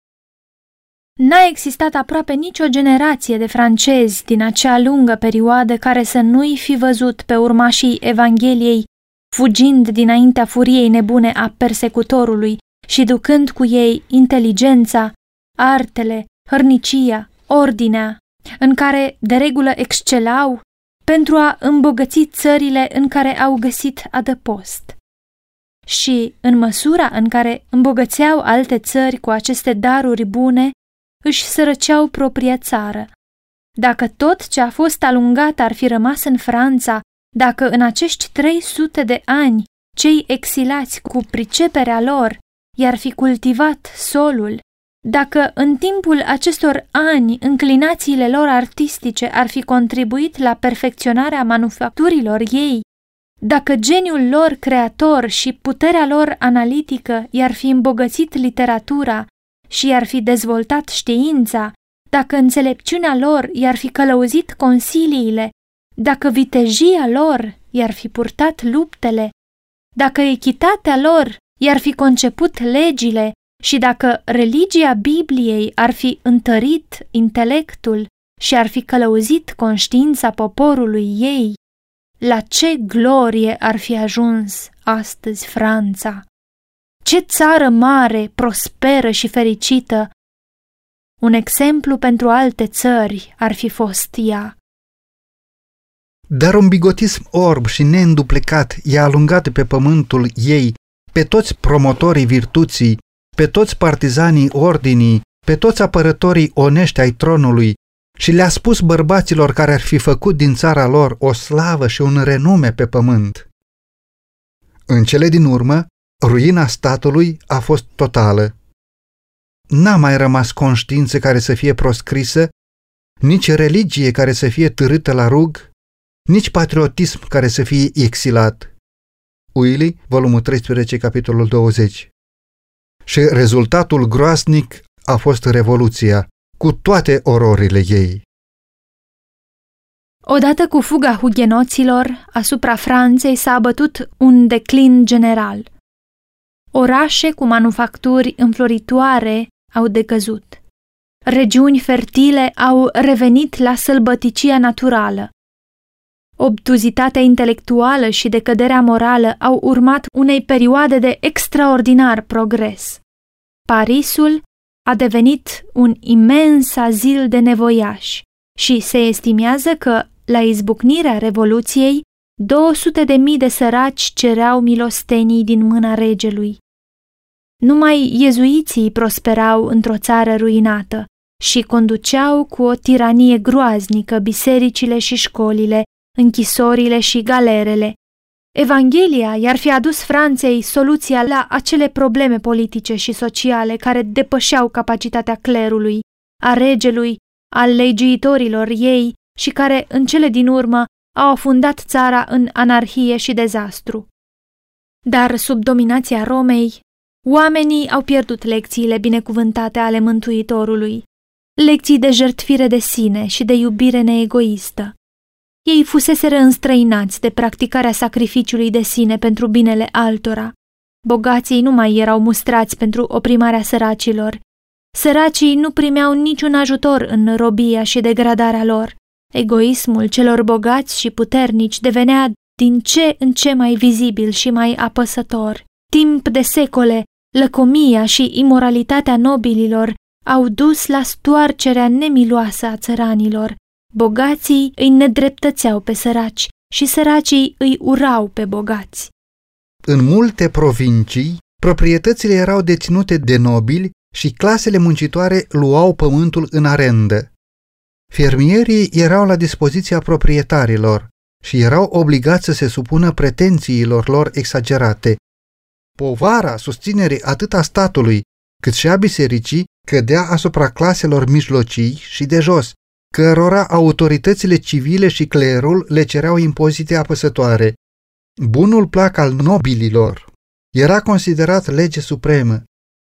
B: N-a existat aproape nicio generație de francezi din acea lungă perioadă care să nu-i fi văzut pe urmașii Evangheliei fugind dinaintea furiei nebune a persecutorului și ducând cu ei inteligența, artele, hărnicia, ordinea, în care de regulă excelau pentru a îmbogăți țările în care au găsit adăpost. Și, în măsura în care îmbogățeau alte țări cu aceste daruri bune, își sărăceau propria țară. Dacă tot ce a fost alungat ar fi rămas în Franța, dacă în acești 300 de ani cei exilați cu priceperea lor i-ar fi cultivat solul, dacă în timpul acestor ani înclinațiile lor artistice ar fi contribuit la perfecționarea manufacturilor ei, dacă geniul lor creator și puterea lor analitică i-ar fi îmbogățit literatura și i-ar fi dezvoltat știința, dacă înțelepciunea lor i-ar fi călăuzit consiliile, dacă vitejia lor i-ar fi purtat luptele, dacă echitatea lor i-ar fi conceput legile și dacă religia Bibliei ar fi întărit intelectul și ar fi călăuzit conștiința poporului ei, la ce glorie ar fi ajuns astăzi Franța! Ce țară mare, prosperă și fericită! Un exemplu pentru alte țări ar fi fost ea.
A: Dar un bigotism orb și neînduplecat i-a alungat pe pământul ei pe toți promotorii virtuții, pe toți partizanii ordinii, pe toți apărătorii onești ai tronului și le-a spus bărbaților care ar fi făcut din țara lor o slavă și un renume pe pământ. În cele din urmă, ruina statului a fost totală. N-a mai rămas conștiință care să fie proscrisă, nici religie care să fie târâtă la rug, nici patriotism care să fie exilat. Uili, volumul 13, capitolul 20. Și rezultatul groasnic a fost Revoluția, cu toate ororile ei.
B: Odată cu fuga hugenoților, asupra Franței s-a abătut un declin general. Orașe cu manufacturi înfloritoare au decăzut. Regiuni fertile au revenit la sălbăticia naturală. Obtuzitatea intelectuală și decăderea morală au urmat unei perioade de extraordinar progres. Parisul a devenit un imens azil de nevoiași și se estimează că, la izbucnirea Revoluției, 200 de mii de săraci cereau milostenii din mâna regelui. Numai iezuiții prosperau într-o țară ruinată și conduceau cu o tiranie groaznică bisericile și școlile, închisorile și galerele. Evanghelia i-ar fi adus Franței soluția la acele probleme politice și sociale care depășeau capacitatea clerului, a regelui, al legiuitorilor ei și care, în cele din urmă, au afundat țara în anarhie și dezastru. Dar sub dominația Romei, oamenii au pierdut lecțiile binecuvântate ale Mântuitorului, lecții de jertfire de sine și de iubire neegoistă. Ei fuseseră înstrăinați de practicarea sacrificiului de sine pentru binele altora. Bogații nu mai erau mustrați pentru oprimarea săracilor. Săracii nu primeau niciun ajutor în robia și degradarea lor. Egoismul celor bogați și puternici devenea din ce în ce mai vizibil și mai apăsător. Timp de secole, lăcomia și imoralitatea nobililor au dus la stoarcerea nemiloasă a țăranilor. Bogații îi nedreptățeau pe săraci și săracii îi urau pe bogați.
A: În multe provincii, proprietățile erau deținute de nobili și clasele muncitoare luau pământul în arendă. Fermierii erau la dispoziția proprietarilor și erau obligați să se supună pretențiilor lor exagerate. Povara susținerii atât a statului cât și a bisericii cădea asupra claselor mijlocii și de jos, cărora autoritățile civile și clerul le cereau impozite apăsătoare. Bunul plac al nobililor era considerat lege supremă.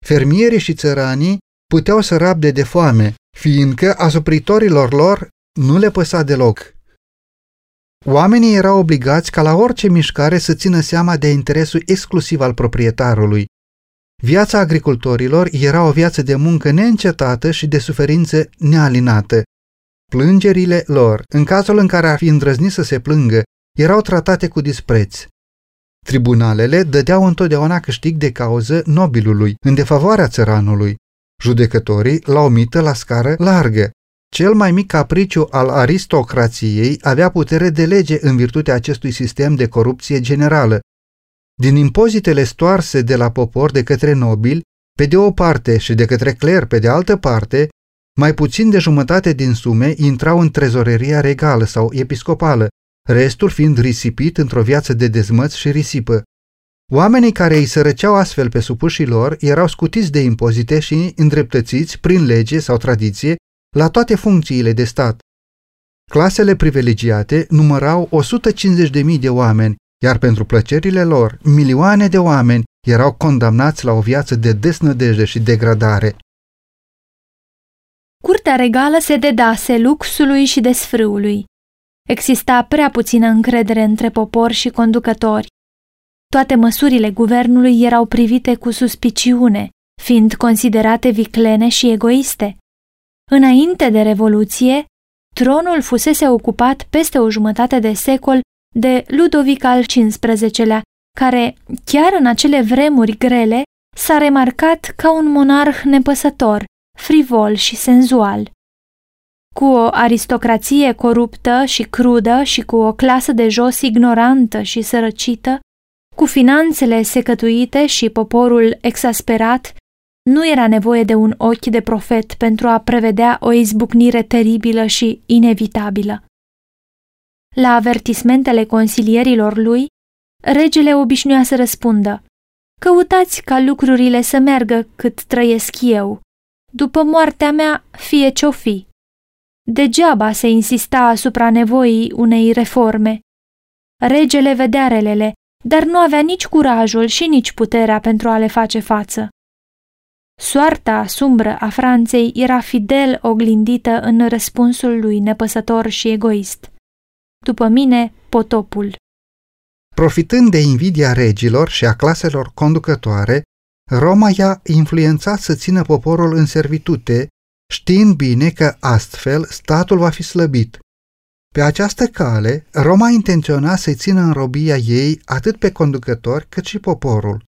A: Fermierii și țăranii puteau să rabde de foame, fiindcă asupritorilor lor nu le păsa deloc. Oamenii erau obligați ca la orice mișcare să țină seama de interesul exclusiv al proprietarului. Viața agricultorilor era o viață de muncă neîncetată și de suferință nealinată. Plângerile lor, în cazul în care ar fi îndrăznit să se plângă, erau tratate cu dispreț. Tribunalele dădeau întotdeauna câștig de cauză nobilului, în defavoarea țăranului. Judecătorii la o mită la scară largă. Cel mai mic capriciu al aristocrației avea putere de lege în virtutea acestui sistem de corupție generală. Din impozitele stoarse de la popor de către nobili, pe de o parte și de către cler pe de altă parte, mai puțin de jumătate din sume intrau în trezoreria regală sau episcopală, restul fiind risipit într-o viață de dezmăț și risipă. Oamenii care îi sărăceau astfel pe supușii lor erau scutiți de impozite și îndreptățiți prin lege sau tradiție la toate funcțiile de stat. Clasele privilegiate numărau 150.000 de oameni, iar pentru plăcerile lor, milioane de oameni erau condamnați la o viață de desnădejde și degradare.
B: Curtea regală se dedase luxului și desfrâului. Exista prea puțină încredere între popor și conducători. Toate măsurile guvernului erau privite cu suspiciune, fiind considerate viclene și egoiste. Înainte de Revoluție, tronul fusese ocupat peste o jumătate de secol de Ludovic al XV-lea, care, chiar în acele vremuri grele, s-a remarcat ca un monarh nepăsător, frivol și senzual. Cu o aristocrație coruptă și crudă și cu o clasă de jos ignorantă și sărăcită, cu finanțele secătuite și poporul exasperat, nu era nevoie de un ochi de profet pentru a prevedea o izbucnire teribilă și inevitabilă. La avertismentele consilierilor lui, regele obișnuia să răspundă Căutați ca lucrurile să meargă cât trăiesc eu. După moartea mea, fie ce-o fi. Degeaba se insista asupra nevoii unei reforme. Regele vedea relele, dar nu avea nici curajul și nici puterea pentru a le face față. Soarta sumbră a Franței era fidel oglindită în răspunsul lui nepăsător și egoist. După mine, potopul.
A: Profitând de invidia regilor și a claselor conducătoare, Roma i-a influențat să țină poporul în servitute, știind bine că astfel statul va fi slăbit. Pe această cale, Roma intenționa să-i țină în robia ei atât pe conducători cât și poporul.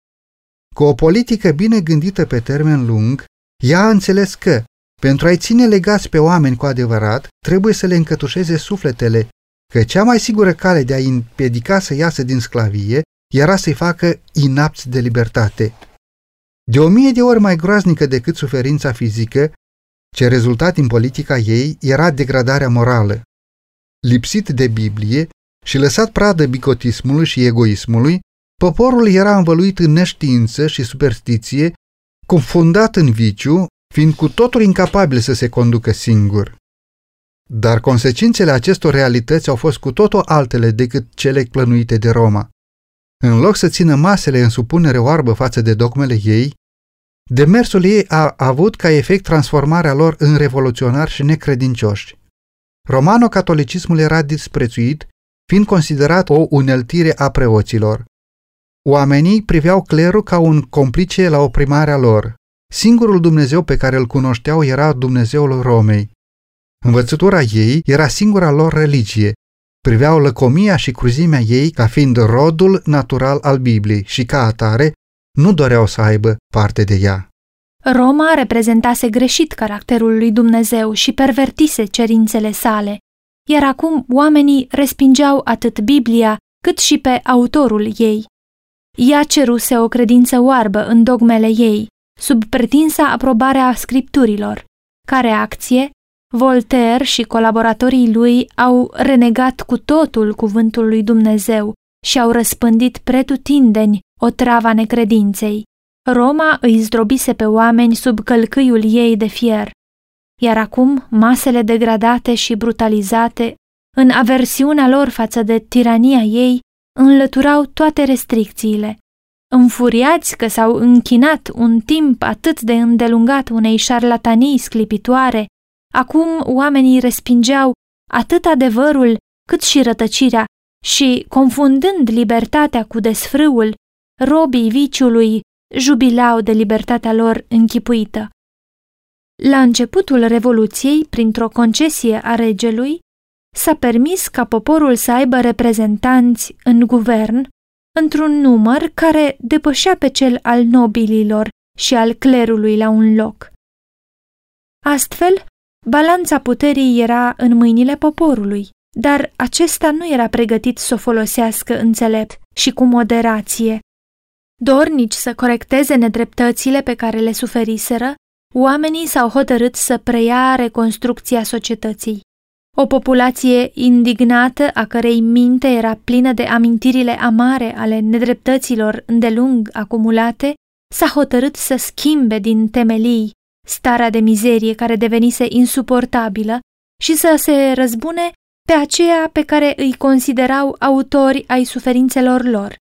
A: Cu o politică bine gândită pe termen lung, ea a înțeles că, pentru a-i ține legați pe oameni cu adevărat, trebuie să le încătușeze sufletele, că cea mai sigură cale de a-i împiedica să iasă din sclavie era să-i facă inapți de libertate. De o mie de ori mai groaznică decât suferința fizică, ce rezultat din politica ei era degradarea morală. Lipsit de Biblie și lăsat pradă bicotismului și egoismului, poporul era învăluit în neștiință și superstiție, confundat în viciu, fiind cu totul incapabil să se conducă singur. Dar consecințele acestor realități au fost cu totul altele decât cele plănuite de Roma. În loc să țină masele în supunere oarbă față de dogmele ei, demersul ei a avut ca efect transformarea lor în revoluționari și necredincioși. Romano-catolicismul era disprețuit, fiind considerat o uneltire a preoților. Oamenii priveau clerul ca un complice la oprimarea lor. Singurul Dumnezeu pe care îl cunoșteau era Dumnezeul Romei. Învățătura ei era singura lor religie. Priveau lăcomia și cruzimea ei ca fiind rodul natural al Bibliei și ca atare nu doreau să aibă parte de ea.
B: Roma reprezentase greșit caracterul lui Dumnezeu și pervertise cerințele sale, iar acum oamenii respingeau atât Biblia cât și pe autorul ei. Ea ceruse o credință oarbă în dogmele ei, sub pretinsa aprobarea scripturilor. Ca reacție, Voltaire și colaboratorii lui au renegat cu totul cuvântul lui Dumnezeu și au răspândit pretutindeni o trava necredinței. Roma îi zdrobise pe oameni sub călcâiul ei de fier, iar acum masele degradate și brutalizate, în aversiunea lor față de tirania ei, înlăturau toate restricțiile. Înfuriați că s-au închinat un timp atât de îndelungat unei șarlatanii sclipitoare, acum oamenii respingeau atât adevărul cât și rătăcirea și, confundând libertatea cu desfrâul, robii viciului jubilau de libertatea lor închipuită. La începutul Revoluției, printr-o concesie a regelui, s-a permis ca poporul să aibă reprezentanți în guvern într-un număr care depășea pe cel al nobililor și al clerului la un loc. Astfel, balanța puterii era în mâinile poporului, dar acesta nu era pregătit să o folosească înțelept și cu moderație. Dornici să corecteze nedreptățile pe care le suferiseră, oamenii s-au hotărât să preia reconstrucția societății. O populație indignată, a cărei minte era plină de amintirile amare ale nedreptăților îndelung acumulate, s-a hotărât să schimbe din temelii starea de mizerie care devenise insuportabilă și să se răzbune pe aceea pe care îi considerau autori ai suferințelor lor.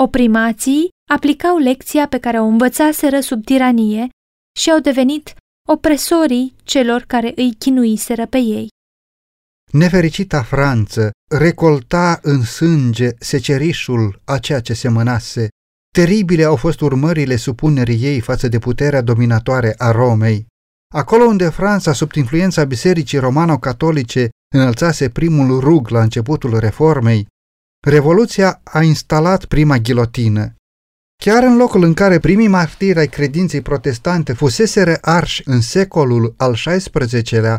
B: Oprimații aplicau lecția pe care o învățaseră sub tiranie și au devenit opresorii celor care îi chinuiseră pe ei.
A: Nefericita Franță recolta în sânge secerișul a ceea ce se mănase. Teribile au fost urmările supunerii ei față de puterea dominatoare a Romei. Acolo unde Franța, sub influența bisericii romano-catolice, înălțase primul rug la începutul reformei, Revoluția a instalat prima ghilotină. Chiar în locul în care primii martiri ai credinței protestante fuseseră arși în secolul al XVI-lea,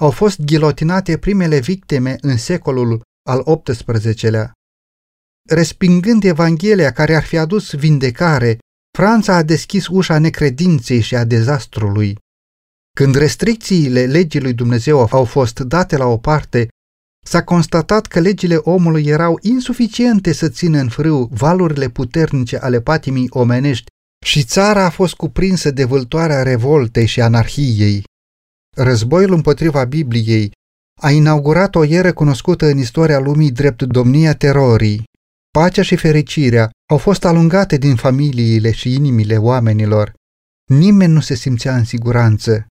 A: au fost ghilotinate primele victime în secolul al XVIII-lea. Respingând Evanghelia care ar fi adus vindecare, Franța a deschis ușa necredinței și a dezastrului. Când restricțiile legii lui Dumnezeu au fost date la o parte, s-a constatat că legile omului erau insuficiente să țină în frâu valurile puternice ale patimii omenești și țara a fost cuprinsă de vâltoarea revoltei și anarhiei. Războiul împotriva Bibliei a inaugurat o eră cunoscută în istoria lumii drept domnia terorii. Pacea și fericirea au fost alungate din familiile și inimile oamenilor. nimeni nu se simțea în siguranță.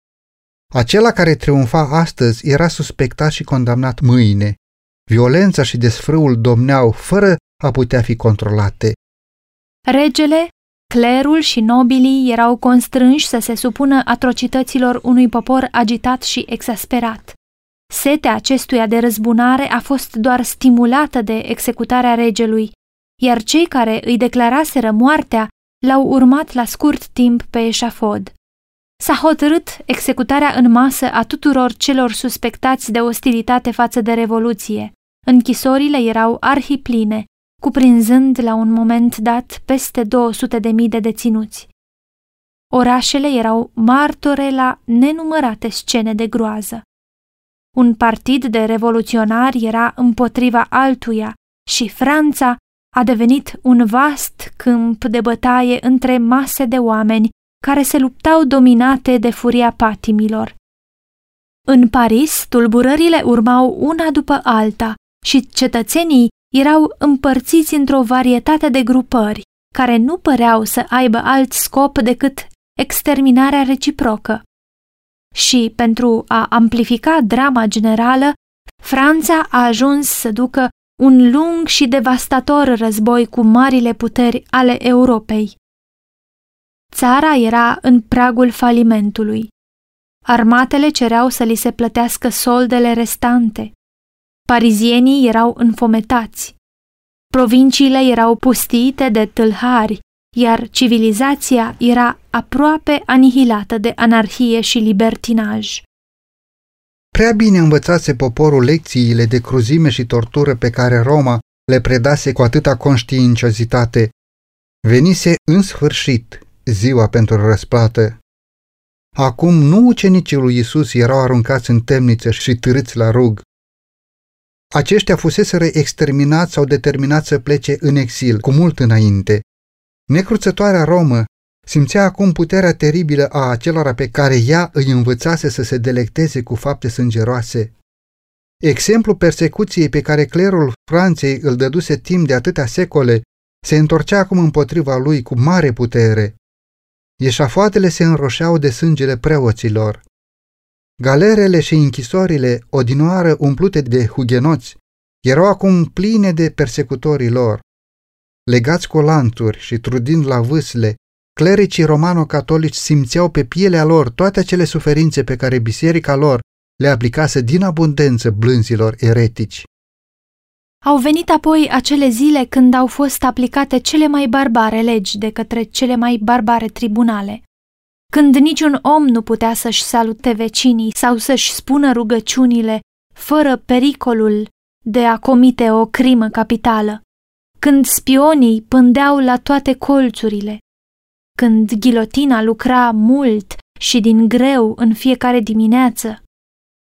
A: Acela care triumfa astăzi era suspectat și condamnat mâine. Violența și desfrâul domneau fără a putea fi controlate.
B: Regele, clerul și nobilii erau constrânși să se supună atrocităților unui popor agitat și exasperat. Setea acestuia de răzbunare a fost doar stimulată de executarea regelui, iar cei care îi declaraseră moartea l-au urmat la scurt timp pe eșafod. S-a hotărât executarea în masă a tuturor celor suspectați de ostilitate față de Revoluție. Închisorile erau arhipline, cuprinzând la un moment dat peste 200 de mii de deținuți. Orașele erau martore la nenumărate scene de groază. Un partid de revoluționari era împotriva altuia și Franța a devenit un vast câmp de bătaie între mase de oameni care se luptau dominate de furia patimilor. În Paris, tulburările urmau una după alta și cetățenii erau împărțiți într-o varietate de grupări care nu păreau să aibă alt scop decât exterminarea reciprocă. Și pentru a amplifica drama generală, Franța a ajuns să ducă un lung și devastator război cu marile puteri ale Europei. Țara era în pragul falimentului. Armatele cereau să li se plătească soldele restante. Parizienii erau înfometați. Provinciile erau pustiite de tâlhari, iar civilizația era aproape anihilată de anarhie și libertinaj.
A: Prea bine învățase poporul lecțiile de cruzime și tortură pe care Roma le predase cu atâta conștiinciozitate. Venise în sfârșit ziua pentru răsplată. Acum nu ucenicii lui Isus erau aruncați în temnițe și târâți la rug. Aceștia fuseseră exterminați sau determinați să plece în exil, cu mult înainte. Necruțătoarea Romă simțea acum puterea teribilă a acelora pe care ea îi învățase să se delecteze cu fapte sângeroase. Exemplul persecuției pe care clerul Franței îl dăduse timp de atâtea secole se întorcea acum împotriva lui cu mare putere. Eșafoatele se înroșeau de sângele preoților. Galerele și închisorile, odinoară umplute de hugenoți, erau acum pline de persecutorii lor. Legați cu lanturi și trudind la vâsle, clericii romano-catolici simțeau pe pielea lor toate acele suferințe pe care biserica lor le aplicase din abundență blânzilor eretici.
B: Au venit apoi acele zile când au fost aplicate cele mai barbare legi de către cele mai barbare tribunale, când niciun om nu putea să-și salute vecinii sau să-și spună rugăciunile fără pericolul de a comite o crimă capitală, când spionii pândeau la toate colțurile, când ghilotina lucra mult și din greu în fiecare dimineață,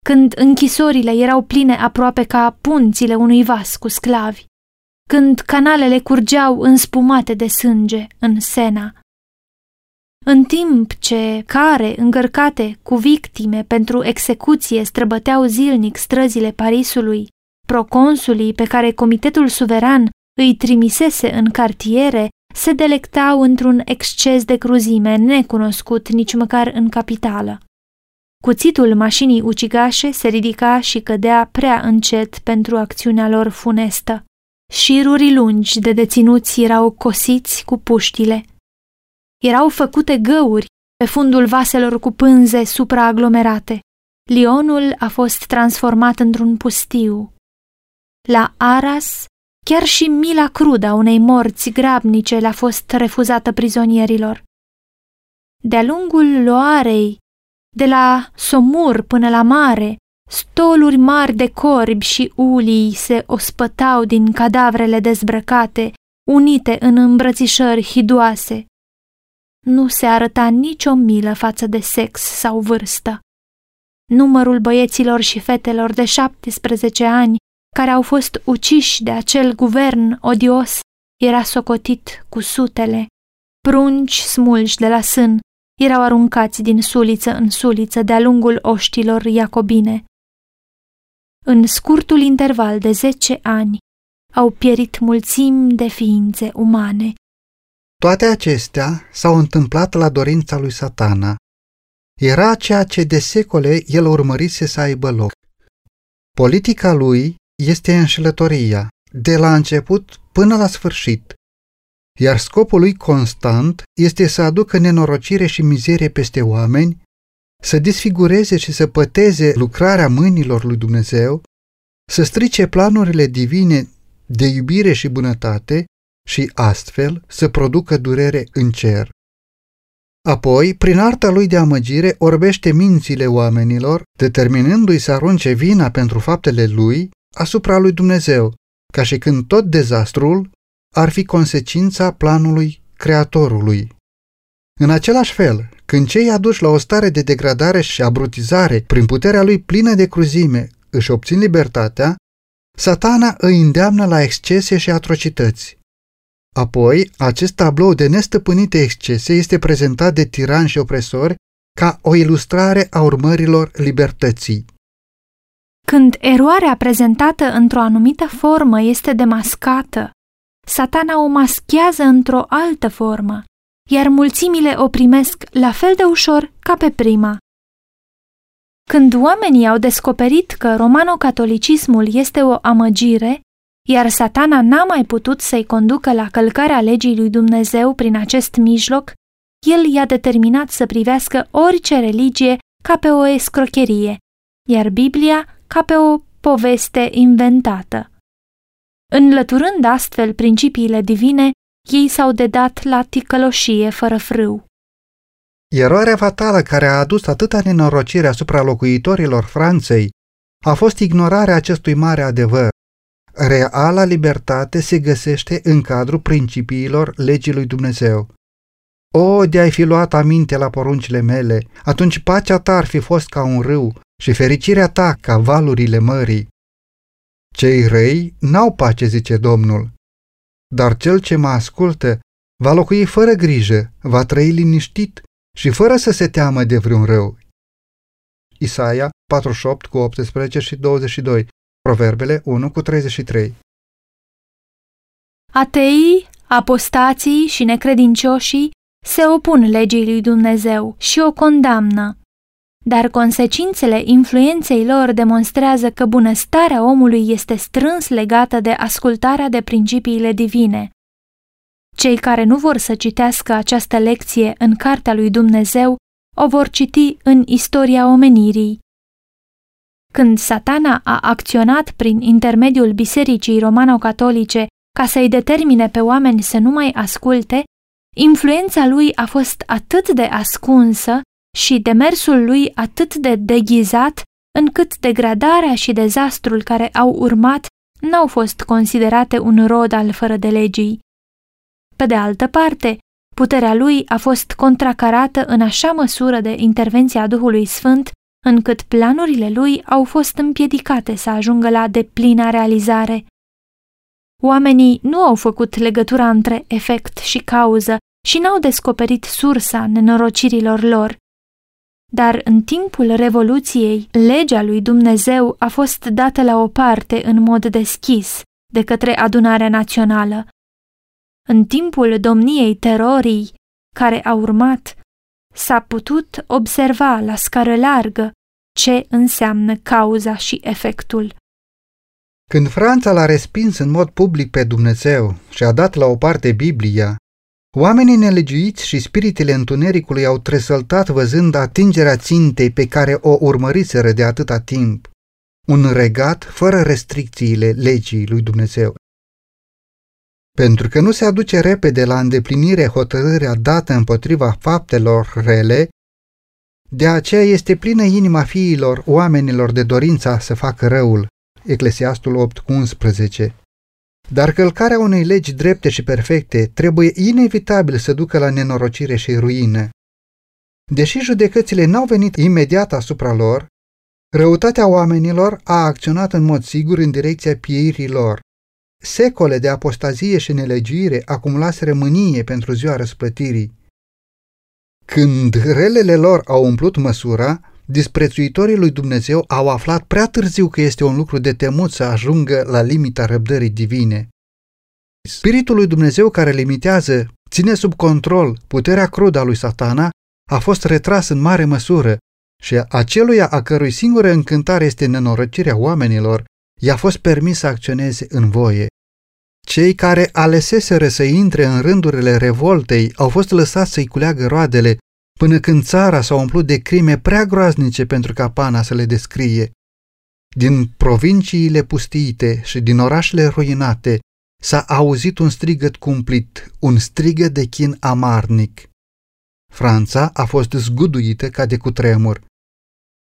B: când închisorile erau pline aproape ca punțile unui vas cu sclavi, când canalele curgeau înspumate de sânge în Sena. În timp ce care încărcate cu victime pentru execuție străbăteau zilnic străzile Parisului, proconsulii pe care Comitetul Suveran îi trimisese în cartiere se delectau într-un exces de cruzime necunoscut nici măcar în capitală. Cuțitul mașinii ucigașe se ridica și cădea prea încet pentru acțiunea lor funestă. Șiruri lungi de deținuți erau cosiți cu puștile. Erau făcute găuri pe fundul vaselor cu pânze supraaglomerate. Lionul a fost transformat într-un pustiu. La Aras, chiar și mila crudă a unei morți grabnice le-a fost refuzată prizonierilor. De-a lungul loarei de la somur până la mare, stoluri mari de corbi și ulii se ospătau din cadavrele dezbrăcate, unite în îmbrățișări hidoase. Nu se arăta nicio milă față de sex sau vârstă. Numărul băieților și fetelor de 17 ani care au fost uciși de acel guvern odios era socotit cu sutele. Prunci smulși de la sân erau aruncați din suliță în suliță de-a lungul oștilor iacobine. În scurtul interval de zece ani au pierit mulțimi de ființe umane.
A: Toate acestea s-au întâmplat la dorința lui satana. Era ceea ce de secole el urmărise să aibă loc. Politica lui este înșelătoria, de la început până la sfârșit, iar scopul lui constant este să aducă nenorocire și mizerie peste oameni, să disfigureze și să păteze lucrarea mâinilor lui Dumnezeu, să strice planurile divine de iubire și bunătate și astfel să producă durere în cer. Apoi, prin arta lui de amăgire, orbește mințile oamenilor, determinându-i să arunce vina pentru faptele lui asupra lui Dumnezeu, ca și când tot dezastrul ar fi consecința planului Creatorului. În același fel, când cei aduși la o stare de degradare și abrutizare prin puterea lui plină de cruzime își obțin libertatea, satana îi îndeamnă la excese și atrocități. Apoi, acest tablou de nestăpânite excese este prezentat de tirani și opresori ca o ilustrare a urmărilor libertății.
B: Când eroarea prezentată într-o anumită formă este demascată, satana o maschează într-o altă formă, iar mulțimile o primesc la fel de ușor ca pe prima. Când oamenii au descoperit că romano-catolicismul este o amăgire, iar satana n-a mai putut să-i conducă la călcarea legii lui Dumnezeu prin acest mijloc, el i-a determinat să privească orice religie ca pe o escrocherie, iar Biblia ca pe o poveste inventată. Înlăturând astfel principiile divine, ei s-au dedat la ticăloșie fără frâu.
A: Eroarea fatală care a adus atâta nenorocire asupra locuitorilor Franței a fost ignorarea acestui mare adevăr. Reala libertate se găsește în cadrul principiilor legii lui Dumnezeu. O, de ai fi luat aminte la poruncile mele, atunci pacea ta ar fi fost ca un râu și fericirea ta ca valurile mării. Cei răi n-au pace, zice Domnul, dar cel ce mă ascultă va locui fără grijă, va trăi liniștit și fără să se teamă de vreun rău. Isaia 48 cu 18 și 22, Proverbele 1 cu 33.
B: Ateii, apostații și necredincioșii se opun legii lui Dumnezeu și o condamnă. Dar consecințele influenței lor demonstrează că bunăstarea omului este strâns legată de ascultarea de principiile divine. Cei care nu vor să citească această lecție în Cartea lui Dumnezeu o vor citi în istoria omenirii. Când satana a acționat prin intermediul bisericii romano-catolice ca să-i determine pe oameni să nu mai asculte, influența lui a fost atât de ascunsă și demersul lui atât de deghizat, încât degradarea și dezastrul care au urmat n-au fost considerate un rod al fără de legii. Pe de altă parte, puterea lui a fost contracarată în așa măsură de intervenția Duhului Sfânt, încât planurile lui au fost împiedicate să ajungă la deplina realizare. Oamenii nu au făcut legătura între efect și cauză și n-au descoperit sursa nenorocirilor lor. Dar în timpul Revoluției, legea lui Dumnezeu a fost dată la o parte în mod deschis de către adunarea națională. În timpul domniei terorii care a urmat, s-a putut observa la scară largă ce înseamnă cauza și efectul.
A: Când Franța l-a respins în mod public pe Dumnezeu și a dat la o parte Biblia, oamenii nelegiuiți și spiritele întunericului au tresăltat văzând atingerea țintei pe care o urmăriseră de atâta timp, un regat fără restricțiile legii lui Dumnezeu. Pentru că nu se aduce repede la îndeplinire hotărârea dată împotriva faptelor rele, de aceea este plină inima fiilor oamenilor de dorința să facă răul. Eclesiastul 8 cu 11. Dar călcarea unei legi drepte și perfecte trebuie inevitabil să ducă la nenorocire și ruină. Deși judecățile n-au venit imediat asupra lor, răutatea oamenilor a acționat în mod sigur în direcția pieirii lor. Secole de apostazie și nelegiuire acumulaseră mânie pentru ziua răsplătirii. Când relele lor au umplut măsura, disprețuitorii lui Dumnezeu au aflat prea târziu că este un lucru de temut să ajungă la limita răbdării divine. Spiritul lui Dumnezeu care limitează, ține sub control puterea crudă a lui satana, a fost retras în mare măsură și aceluia a cărui singură încântare este nenorăcirea oamenilor, i-a fost permis să acționeze în voie. Cei care aleseseră să intre în rândurile revoltei au fost lăsați să-i culeagă roadele, până când țara s-a umplut de crime prea groaznice pentru ca pana să le descrie. Din provinciile pustiite și din orașele ruinate s-a auzit un strigăt cumplit, un strigăt de chin amarnic. Franța a fost zguduită ca de cutremur.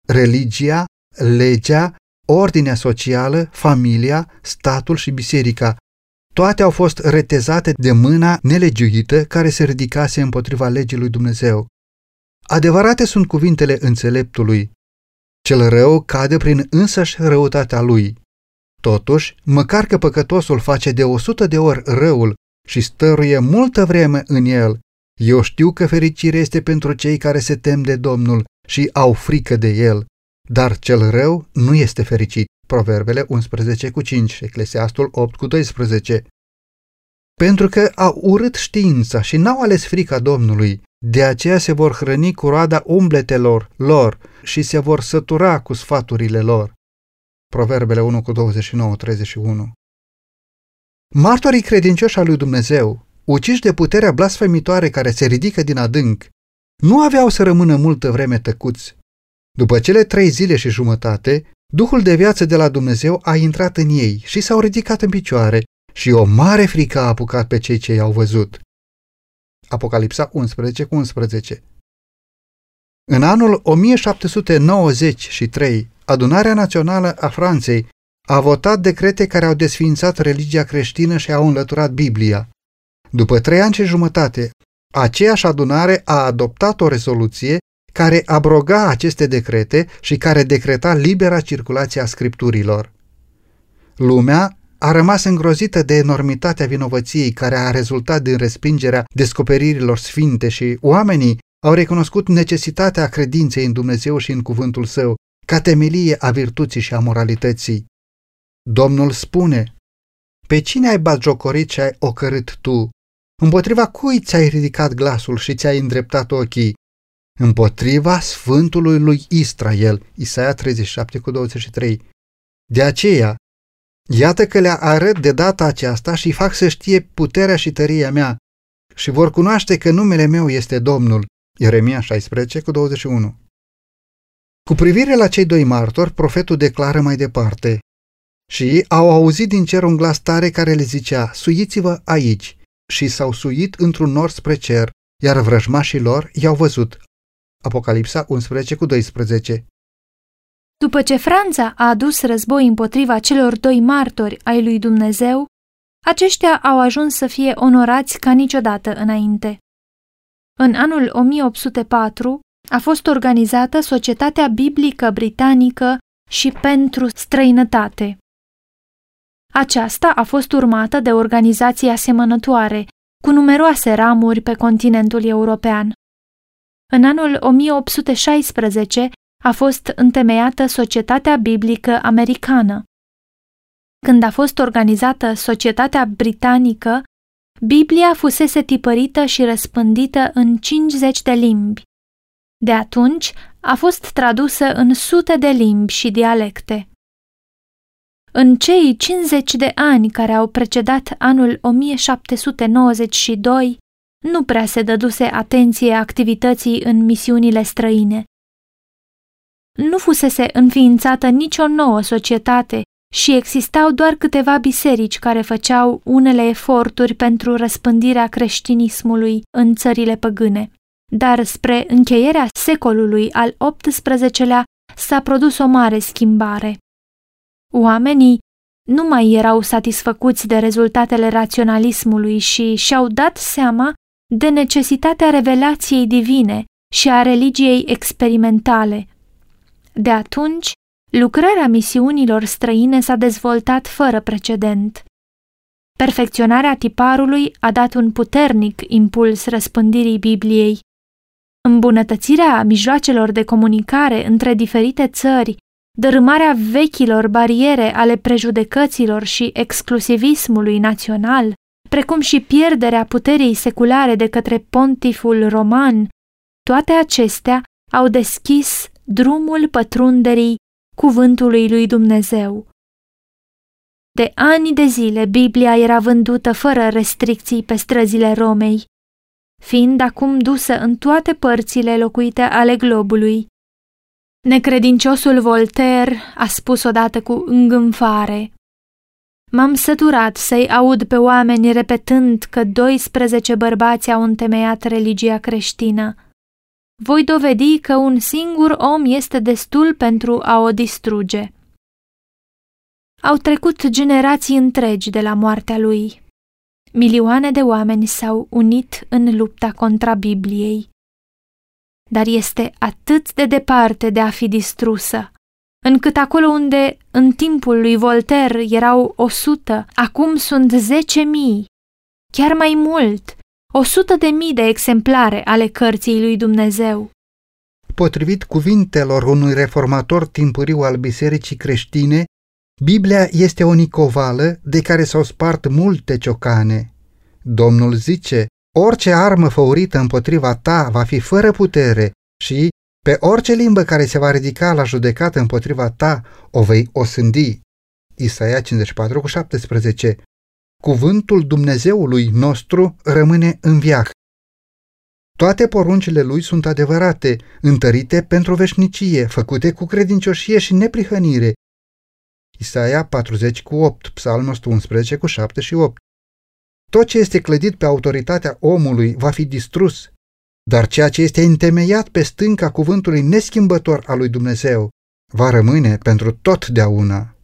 A: Religia, legea, ordinea socială, familia, statul și biserica, toate au fost retezate de mâna nelegiuită care se ridicase împotriva legii lui Dumnezeu. Adevărate sunt cuvintele înțeleptului. Cel rău cade prin însăși răutatea lui. Totuși, măcar că păcătosul face de o sută de ori răul și stăruie multă vreme în el, eu știu că fericirea este pentru cei care se tem de Domnul și au frică de el, dar cel rău nu este fericit. Proverbele 11 cu 5, Eclesiastul 8 cu 12. Pentru că au urât știința și n-au ales frica Domnului, de aceea se vor hrăni cu roada umbletelor lor și se vor sătura cu sfaturile lor. Proverbele 1 cu 29, 31. Martorii credincioși al lui Dumnezeu, uciși de puterea blasfemitoare care se ridică din adânc, nu aveau să rămână multă vreme tăcuți. După cele trei zile și jumătate, Duhul de viață de la Dumnezeu a intrat în ei și s-au ridicat în picioare și o mare frică a apucat pe cei ce i-au văzut. Apocalipsa 11 cu 11 În anul 1793, Adunarea Națională a Franței a votat decrete care au desfințat religia creștină și au înlăturat Biblia. După trei ani și jumătate, aceeași adunare a adoptat o rezoluție care abroga aceste decrete și care decreta libera circulație a scripturilor. Lumea a rămas îngrozită de enormitatea vinovăției care a rezultat din respingerea descoperirilor sfinte și oamenii au recunoscut necesitatea credinței în Dumnezeu și în cuvântul său, ca temelie a virtuții și a moralității. Domnul spune, Pe cine ai batjocorit și ai ocărât tu? Împotriva cui ți-ai ridicat glasul și ți-ai îndreptat ochii? Împotriva Sfântului lui Israel, Isaia 37 cu 23. De aceea, iată că le arăt de data aceasta și fac să știe puterea și tăria mea și vor cunoaște că numele meu este Domnul. Ieremia 16 cu 21. Cu privire la cei doi martori, profetul declară mai departe. Și au auzit din cer un glas tare care le zicea, suiți-vă aici. Și s-au suit într-un nor spre cer, iar vrăjmașii lor i-au văzut. Apocalipsa 11 cu 12
B: După ce Franța a adus război împotriva celor doi martori ai lui Dumnezeu, aceștia au ajuns să fie onorați ca niciodată înainte. În anul 1804, a fost organizată Societatea Biblică Britanică și pentru străinătate. Aceasta a fost urmată de organizații asemănătoare, cu numeroase ramuri pe continentul european. În anul 1816 a fost întemeiată Societatea Biblică Americană. Când a fost organizată Societatea Britanică, Biblia fusese tipărită și răspândită în 50 de limbi, de atunci a fost tradusă în sute de limbi și dialecte. În cei 50 de ani care au precedat anul 1792, nu prea se dăduse atenție activității în misiunile străine. Nu fusese înființată nicio nouă societate și existau doar câteva biserici care făceau unele eforturi pentru răspândirea creștinismului în țările păgâne dar spre încheierea secolului al XVIII-lea s-a produs o mare schimbare. Oamenii nu mai erau satisfăcuți de rezultatele raționalismului și și-au dat seama de necesitatea revelației divine și a religiei experimentale. De atunci, lucrarea misiunilor străine s-a dezvoltat fără precedent. Perfecționarea tiparului a dat un puternic impuls răspândirii Bibliei îmbunătățirea mijloacelor de comunicare între diferite țări, dărâmarea vechilor bariere ale prejudecăților și exclusivismului național, precum și pierderea puterii seculare de către pontiful roman, toate acestea au deschis drumul pătrunderii cuvântului lui Dumnezeu. De ani de zile Biblia era vândută fără restricții pe străzile Romei, fiind acum dusă în toate părțile locuite ale globului. Necredinciosul Voltaire a spus odată cu îngânfare, M-am săturat să-i aud pe oameni repetând că 12 bărbați au întemeiat religia creștină. Voi dovedi că un singur om este destul pentru a o distruge. Au trecut generații întregi de la moartea lui. Milioane de oameni s-au unit în lupta contra Bibliei. Dar este atât de departe de a fi distrusă, încât acolo unde în timpul lui Voltaire erau o sută, acum sunt zece mii, chiar mai mult, o sută de mii de exemplare ale cărții lui Dumnezeu.
A: Potrivit cuvintelor unui reformator timpuriu al bisericii creștine, Biblia este o nicovală de care s-au spart multe ciocane. Domnul zice, orice armă făurită împotriva ta va fi fără putere și pe orice limbă care se va ridica la judecată împotriva ta o vei osândi. Isaia 54 cu 17 Cuvântul Dumnezeului nostru rămâne în viac. Toate poruncile lui sunt adevărate, întărite pentru veșnicie, făcute cu credincioșie și neprihănire, Isaia 40 cu 8, Psalm 111 cu 7 și 8. Tot ce este clădit pe autoritatea omului va fi distrus, dar ceea ce este întemeiat pe stânca cuvântului neschimbător al lui Dumnezeu va rămâne pentru totdeauna.